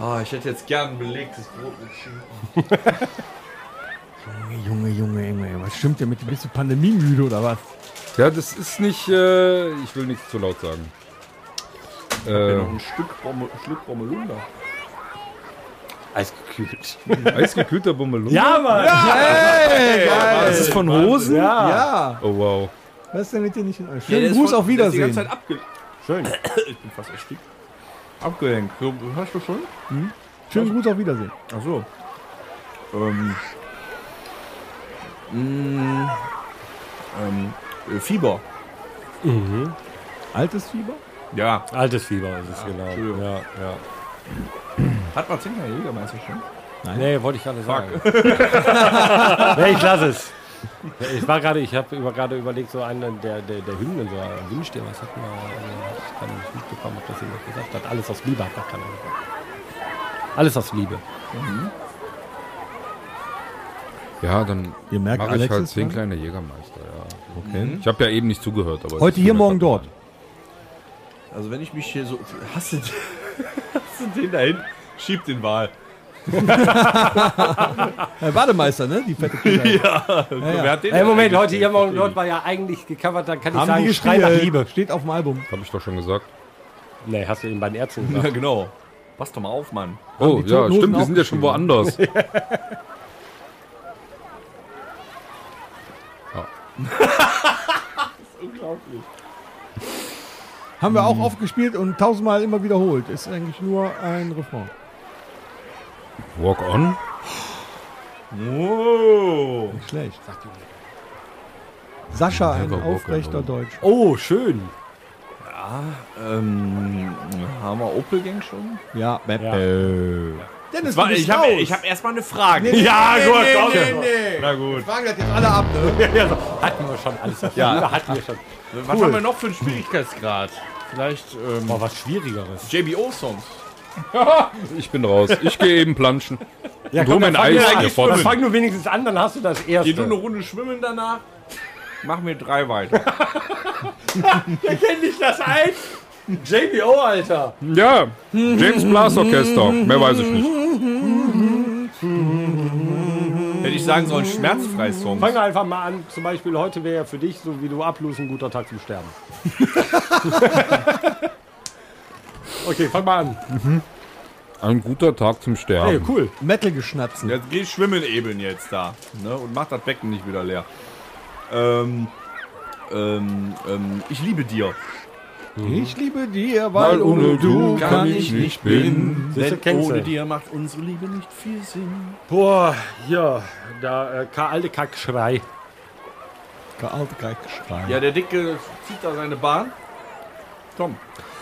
Ah, ich hätte jetzt gern ein belegtes Brot mit Schinken. Junge, Junge, Junge, was stimmt denn mit dir? Bist du pandemiemüde oder was? Ja, das ist nicht, äh, ich will nicht zu laut sagen. Ja, Äh, noch ein Stück, Rommel, Stück Rommelunda. Eisgekühlt. eisgekühlter Bummelung. Ja, Mann! Hey, geil. Das ist von Hosen? Ja. Ja, Oh, wow. Was ist denn mit dir nicht in Ordnung? Ja, Schönen ist Gruß auf der ist Die Wiedersehen. ganze Zeit abge Schön. ich bin fast erstickt. Abgehängt. So, hörst du schon? Schönen Gruß auf Wiedersehen. Ach so. Ähm. mh, ähm. äh, Fieber. Altes Fieber? Ja. Altes Fieber ist es, genau. Entschuldigung. Ja, ja. Hat man Zinker Jägermeister schon? Nee, wollte ich gerade sagen. nee, ich lasse es. Ich war gerade, ich habe über, gerade überlegt, so einen der, der, der Hymnen, so ein Wünsch dir was hat man, also ich kann nicht mitbekommen, ob das jemand gesagt hat. Alles aus Liebe hat gar keiner gesagt. Alles aus Liebe. Ja, dann Ihr merkt, mache ich halt zehn dran. kleine Jägermeister, ja. Okay. Ich habe ja eben nicht zugehört, aber... Heute hier, morgen dort. Also wenn ich mich hier so. Hast du, hast du den da hinten? Schieb den Wahl. Herr Bademeister, ne? Die fette Kuh. ja. Wer hat den Hey, Moment, heute hier, morgen gespielt? dort war ja eigentlich gecovert, dann kann ich Haben sagen, die Schrei nach. Liebe. Steht auf dem Album. Habe ich doch schon gesagt. Nee, hast du eben bei den Ärzten Ja, gesagt. genau. Pass doch mal auf, Mann. Oh, ja, Toten stimmt, die sind ja schon woanders. Haben wir auch oft gespielt und tausendmal immer wiederholt. Ist eigentlich nur ein Refrain. Walk on? Oh. Nicht schlecht. Sascha, ein Never walk aufrechter. Deutsch. Oh, schön. Ähm, haben wir Opel Gang schon? Ja, Ja. Dennis, War, du bist ich habe hab erstmal eine Frage. Ja, gut, komm. nee. Na gut. Fragen das jetzt alle ab, ne? Ja, so, hatten wir schon alles. Ja. Hatten wir schon. Was haben wir noch für einen Schwierigkeitsgrad? Vielleicht ähm, Boah, was Schwierigeres. JBO-Songs. Ich bin raus. Ich gehe eben planschen. Ja, ein dann fang, Eis dann vorne. fang nur wenigstens an, dann hast du das Geh du eine erste. Runde schwimmen danach. Mach mir drei weiter. Kenn ich das ein? JBO, Alter. Ja, James Blas Orchester. Mehr weiß ich nicht. Hätte ich sagen sollen, schmerzfrei Songs. Fang einfach mal an. Zum Beispiel heute wäre ja für dich, so wie du ablust, ein guter Tag zum Sterben. okay, fang mal an. Ein guter Tag zum Hey, Sterben. cool. Metal geschnatzen. Jetzt geh schwimmen eben jetzt da. Ne? Und mach das Becken nicht wieder leer. Ähm, ähm, ähm, ich liebe dir. Ich liebe dir, weil ohne du kann ich nicht bin. Kennst ohne dir macht unsere Liebe nicht viel Sinn. Boah, ja, da, äh, Ka- alte Kackschrei. Alte Geiggeschrei. Ja, der Dicke zieht da seine Bahn. Tom,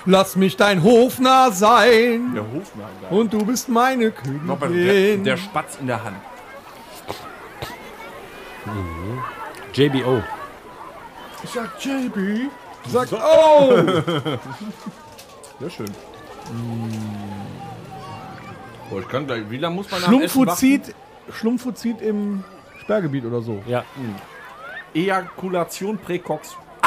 Lass mich dein Hofnarr sein der Hofmann da. und du bist meine Norbert, der, Königin. der Spatz in der Hand. JBO. Ich sag JB. Sag, oh! Sehr schön. Boah, ich kann gleich. Wie lange muss man? Schlumpfuzid, Schlumpfuzid im Sperrgebiet oder so. Ja. Ejakulation präcox.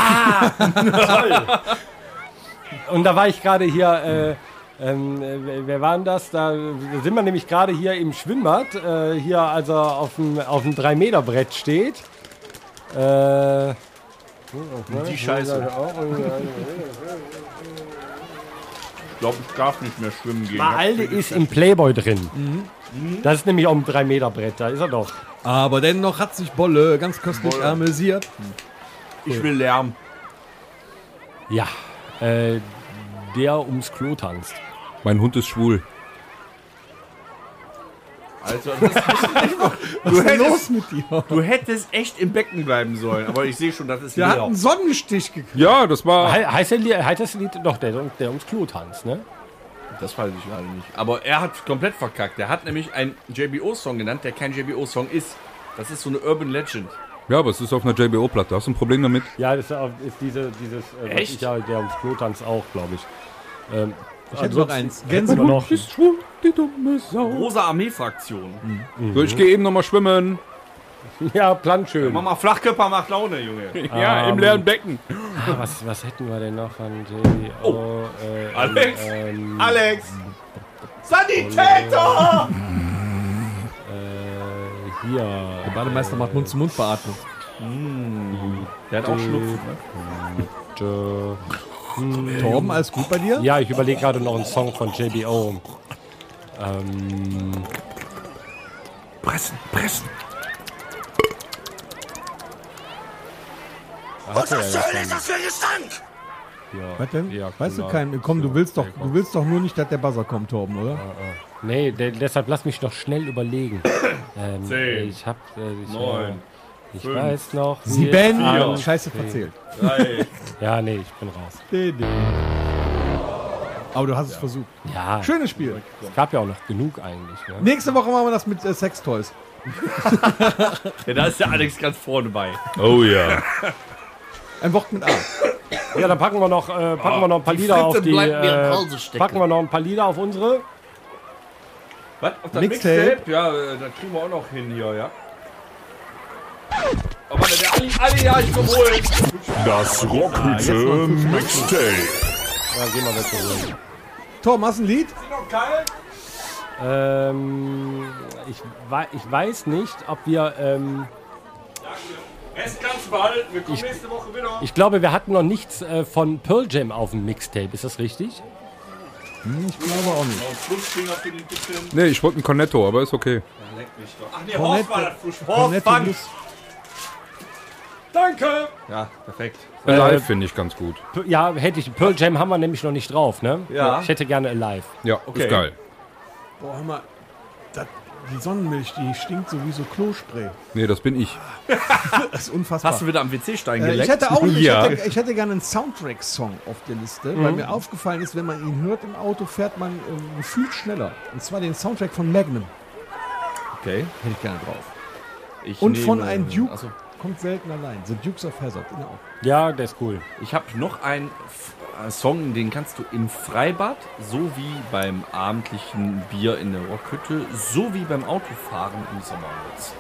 Und da war ich gerade hier, äh, ähm, äh, wer war denn das? Da sind wir nämlich gerade hier im Schwimmbad, äh, hier als er auf dem, auf dem 3-Meter-Brett steht. Äh, Die Scheiße. Ich glaube, ich darf nicht mehr schwimmen gehen. Maalde ist im Playboy drin. Das ist nämlich auch ein 3-Meter-Brett, da ist er doch. Aber dennoch hat sich Bolle ganz köstlich amüsiert. Ich will Lärm. Ja, äh, der ums Klo tanzt. Mein Hund ist schwul. Also, das Was ist los mit dir? du hättest echt im Becken bleiben sollen. Aber ich sehe schon, das ist Der hat leer. einen Sonnenstich gekriegt. Ja, das war. He heißt, der, Lied- heißt das Lied doch, der, der ums Klo tanzt, ne? Das weiß ich gerade nicht. Aber er hat komplett verkackt. Er hat nämlich einen JBO-Song genannt, der kein JBO-Song ist. Das ist so eine Urban Legend. Ja, aber es ist auf einer JBO-Platte. Hast du ein Problem damit? Ja, das ist, auch- ist diese, dieses, äh, was Echt? ich ja, der ums Klo tanzt auch, glaube ich. Ähm, Ich hätte noch eins. Wir noch. ist schwul, die dumme Sau. Rosa Armee-Fraktion. So, ich gehe eben nochmal schwimmen. Ja, Planschön. Mama, Flachkörper macht Laune, Junge. Ja, im leeren Becken. Ah, was, was hätten wir denn noch von JBO? äh, Alex? Ähm, Alex! Sanitäter! Hier. Der Bademeister macht Mund-zu-Mund-Beatmung. Der hat auch Schnupfen. Ne? Äh, Torben, alles gut bei dir? ja, ich überlege gerade noch einen Song von JBO. Ähm, Pressen, pressen. Was ist das für das für ein Gestank? Was denn? Ja, weißt du genau. keinen? Komm, du willst doch, du willst doch nur nicht, dass der Buzzer kommt, Torben, oder? Nee, de deshalb lass mich noch schnell überlegen. Ähm, Zehn, ich hab, äh, ich, neun, äh, ich fünf, weiß noch. Sieben. Scheiße verzählt. Drei. Ja, nee, ich bin raus. Nee, nee. Aber du hast es versucht. Ja, Schönes Spiel. es gab ja auch noch genug eigentlich. Ne? Nächste Woche machen wir das mit äh, Sextoys. Ja, da ist der Alex ganz vorne bei. Oh ja. Ein Wort mit A. Ja, dann packen wir noch, äh, packen wir noch ein paar Lieder auf die. Äh, packen wir noch ein paar Lieder auf unsere. Was? Auf das Mixtape? Mixtape? Ja, äh, das kriegen wir auch noch hin hier, ja. Oh, warte, der Ali, Ali, ja, ich komm holen. Das Rockhütte Mixtape. Ja, gehen wir weg. so. Torben, hast du ein Lied? Ähm, ich, ich weiß nicht, ob wir. Ähm, Rest kannst du behalten, wir kommen nächste Woche wieder. ich glaube, wir hatten noch nichts äh, von Pearl Jam auf dem Mixtape. Ist das richtig? Ich glaube auch nicht. Den bisschen. Nee, ich wollte einen Cornetto, aber ist okay. Leck mich doch. Ach nee, Horst war das. Horst, fang! Danke! Ja, perfekt. Live finde ich ganz gut. P- Ja, hätte ich. Pearl Jam haben wir nämlich noch nicht drauf, ne? Ja. Ich hätte gerne Alive. Ja, Okay. ist geil. Boah, hör mal. Die Sonnenmilch, die stinkt sowieso Klospray. Nee, das bin ich. Das ist unfassbar. Hast du wieder am WC-Stein Äh, geleckt? ich hätte auch ich Ja. hätte, ich hätte gerne einen Soundtrack-Song auf der Liste, weil mir aufgefallen ist, wenn man ihn hört im Auto, fährt man ähm, gefühlt schneller. Und zwar den Soundtrack von Magnum. Okay. Hätte ich gerne drauf. Ich Und von nehme- einem Duke. Also, Kommt selten allein. The Dukes of Hazzard. Genau. Ja, der ist cool. ich habe noch einen äh, Song, den kannst du im Freibad, sowie beim abendlichen Bier in der Rockhütte, sowie beim Autofahren im Sommer nutzen.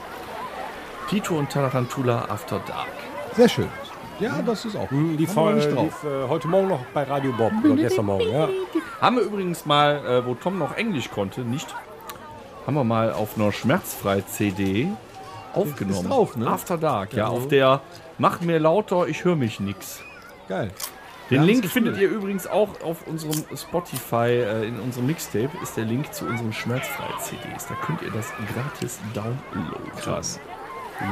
Tito und Tarantula After Dark. Sehr schön. Ja, das ist auch. Hm, Folge nicht drauf. lief äh, heute Morgen noch bei Radio Bob. Oder gestern Morgen, ja. Haben wir übrigens mal, äh, wo Tom noch Englisch konnte, nicht, haben wir mal auf einer schmerzfrei CD aufgenommen. Ist drauf, ne? After Dark, ja, auf der Mach mir lauter, ich höre mich nix. Geil. Den Link findet ihr übrigens auch auf unserem Spotify, äh, in unserem Mixtape ist der Link zu unseren Schmerzfrei-CDs. Da könnt ihr das gratis downloaden. Krass.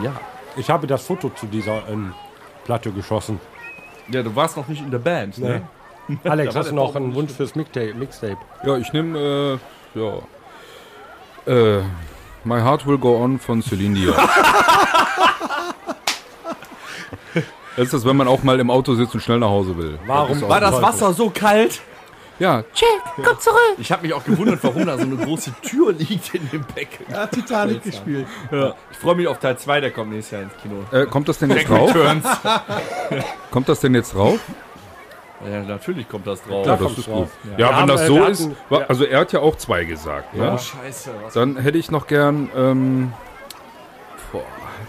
Ja. Ich habe das Foto zu dieser ähm, Platte geschossen. Ja, du warst noch nicht in der Band, ne? Alex, hast du noch einen Wunsch fürs Mixtape? Mixtape? Ja, ich nehme, äh, ja. Äh, My Heart Will Go On von Celine Dion. Das ist das, wenn man auch mal im Auto sitzt und schnell nach Hause will. Warum Das ist War das Wasser so kalt? Ja, Ich habe mich auch gewundert, warum da so eine große Tür liegt in dem Becken. Er hat Titanic gespielt. Ja. Ich freue mich auf Teil 2, der kommt nächstes Jahr ins Kino. äh, kommt das denn jetzt drauf? Kommt das denn jetzt drauf? Ja, natürlich kommt das drauf. Ja, das ist gut. Ja, Wir wenn das so ist, hatten- wa- ja. also er hat ja auch zwei gesagt. Oh, Ne? scheiße. Was Dann hätte ich noch gern, ähm, boah,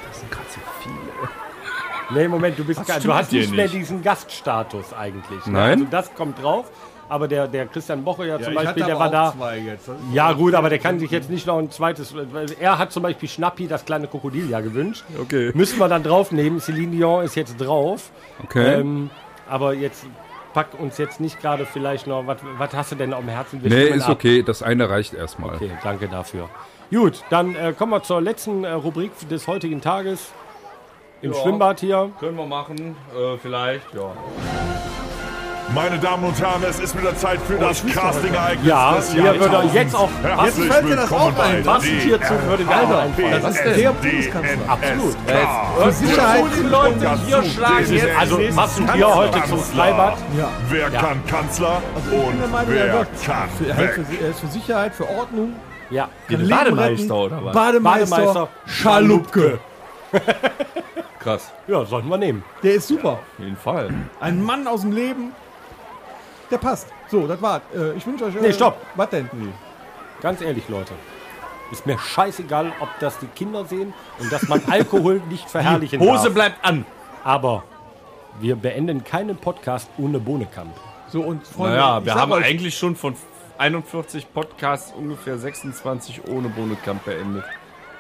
das sind gerade so viele. Nee, Moment, du, bist, gar- du hast dir nicht mehr nicht? diesen Gaststatus eigentlich. ne? Nein. Also das kommt drauf. Aber der, der Christian Boche ja, zum ich Beispiel, der war da. Ja gut, aber der kann sich jetzt nicht noch ein zweites. Er hat zum Beispiel Schnappi, das kleine Krokodil, ja gewünscht. Okay. Müssen wir dann draufnehmen. Celine Dion ist jetzt drauf. Okay. Ähm, aber jetzt pack uns jetzt nicht gerade vielleicht noch. Was, was hast du denn am Herzen? Wir nee, ist ab. okay. Das eine reicht erstmal. Okay, danke dafür. Gut, dann äh, kommen wir zur letzten äh, Rubrik des heutigen Tages. Im Ja. Schwimmbad hier. können wir machen? Äh, vielleicht, ja. Meine Damen und Herren, es ist wieder Zeit für das Casting-Ereignis Ja, des hier würde jetzt auch Herzlich fällt dir das auch ein? bei Passend hierzu würde mir auch einfallen. Das ist der Bundeskanzler. Absolut. Für Sicherheit. Leute hier schlagen jetzt. Also passend hier heute zum Freibad. Wer kann Kanzler der und er wer kann Für, er, ist für Sicherheit, für Ordnung. Ja. Bademeister oder was? Bademeister, Bademeister Schalupke. Krass. Ja, sollten wir nehmen. Der ist super. Auf jeden Fall. Ein Mann aus dem Leben. Der passt. So, das war's. Äh, ich wünsche euch. Äh, Nee, stopp. Was denn? Ganz ehrlich, Leute. Ist mir scheißegal, ob das die Kinder sehen und dass man Alkohol nicht verherrlichen Hose darf. bleibt an. Aber wir beenden keinen Podcast ohne Bohnekamp. So, und Freunde. Naja, ich wir sag haben euch, eigentlich schon von 41 Podcasts, ungefähr 26 ohne Bohnenkamp beendet.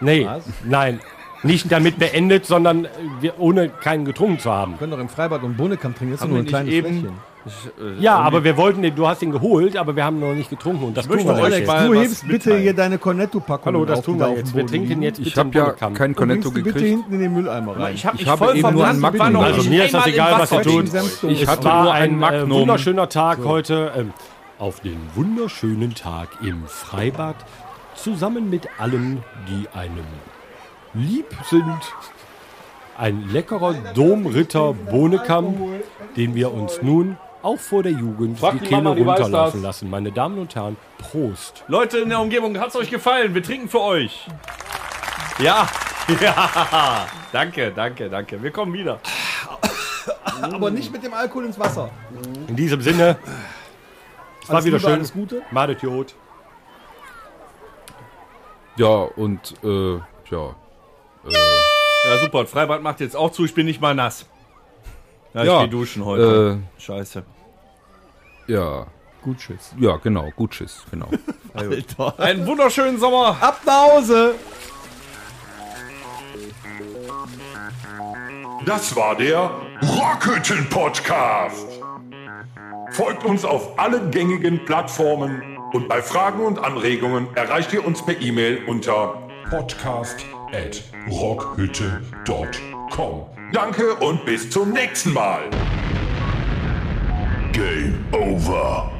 Nee, nein. Nicht damit beendet, sondern äh, wir, ohne keinen getrunken zu haben. Wir können doch im Freibad und Bohnekamp trinken. Das ist nur wir ein kleines eben-. Ich, äh, Ja, aber wir wollten den, du hast ihn geholt, aber wir haben noch nicht getrunken und das tun möchte wir euch jetzt. Alex, du hebst bitte hier deine Cornetto-Packung Hallo, das tun wir jetzt. Wir trinken jetzt Ich bitte habe ja kein Und Cornetto du bitte gekriegt. hinten in den Mülleimer rein. ich habe Ich mich habe voll eben nur ein Magnum. Also mir ist das egal, was ihr tut. Ich hatte war nur ein ein äh, Magnum. wunderschöner Tag heute. Ähm, auf den wunderschönen Tag im Freibad. Zusammen mit allen, die einem lieb sind. Ein leckerer Domritter Bohnekamp, den wir uns nun auch vor der Jugend Frag die die Kehle runterlaufen lassen. Meine Damen und Herren, Prost. Leute in der Umgebung, hat's euch gefallen? Wir trinken für euch. Ja, ja. Danke, danke, danke. Wir kommen wieder. Aber nicht mit dem Alkohol ins Wasser. In diesem Sinne, es war wieder Liebe, schön. alles Gute. Madet Jod. Ja, und äh, ja. Ja, super. Das Freibad macht jetzt auch zu. Ich bin nicht mal nass. Ja, ich Ja, geh duschen heute. Äh, Scheiße. ja. Gut, tschüss. Ja, genau. Gut, tschüss. Genau. Einen wunderschönen Sommer. Ab nach Hause! Das war der Rockhütten Podcast. Folgt uns auf allen gängigen Plattformen und bei Fragen und Anregungen erreicht ihr uns per E-Mail unter podcast@rockhütte.com. Danke und bis zum nächsten Mal. Game over.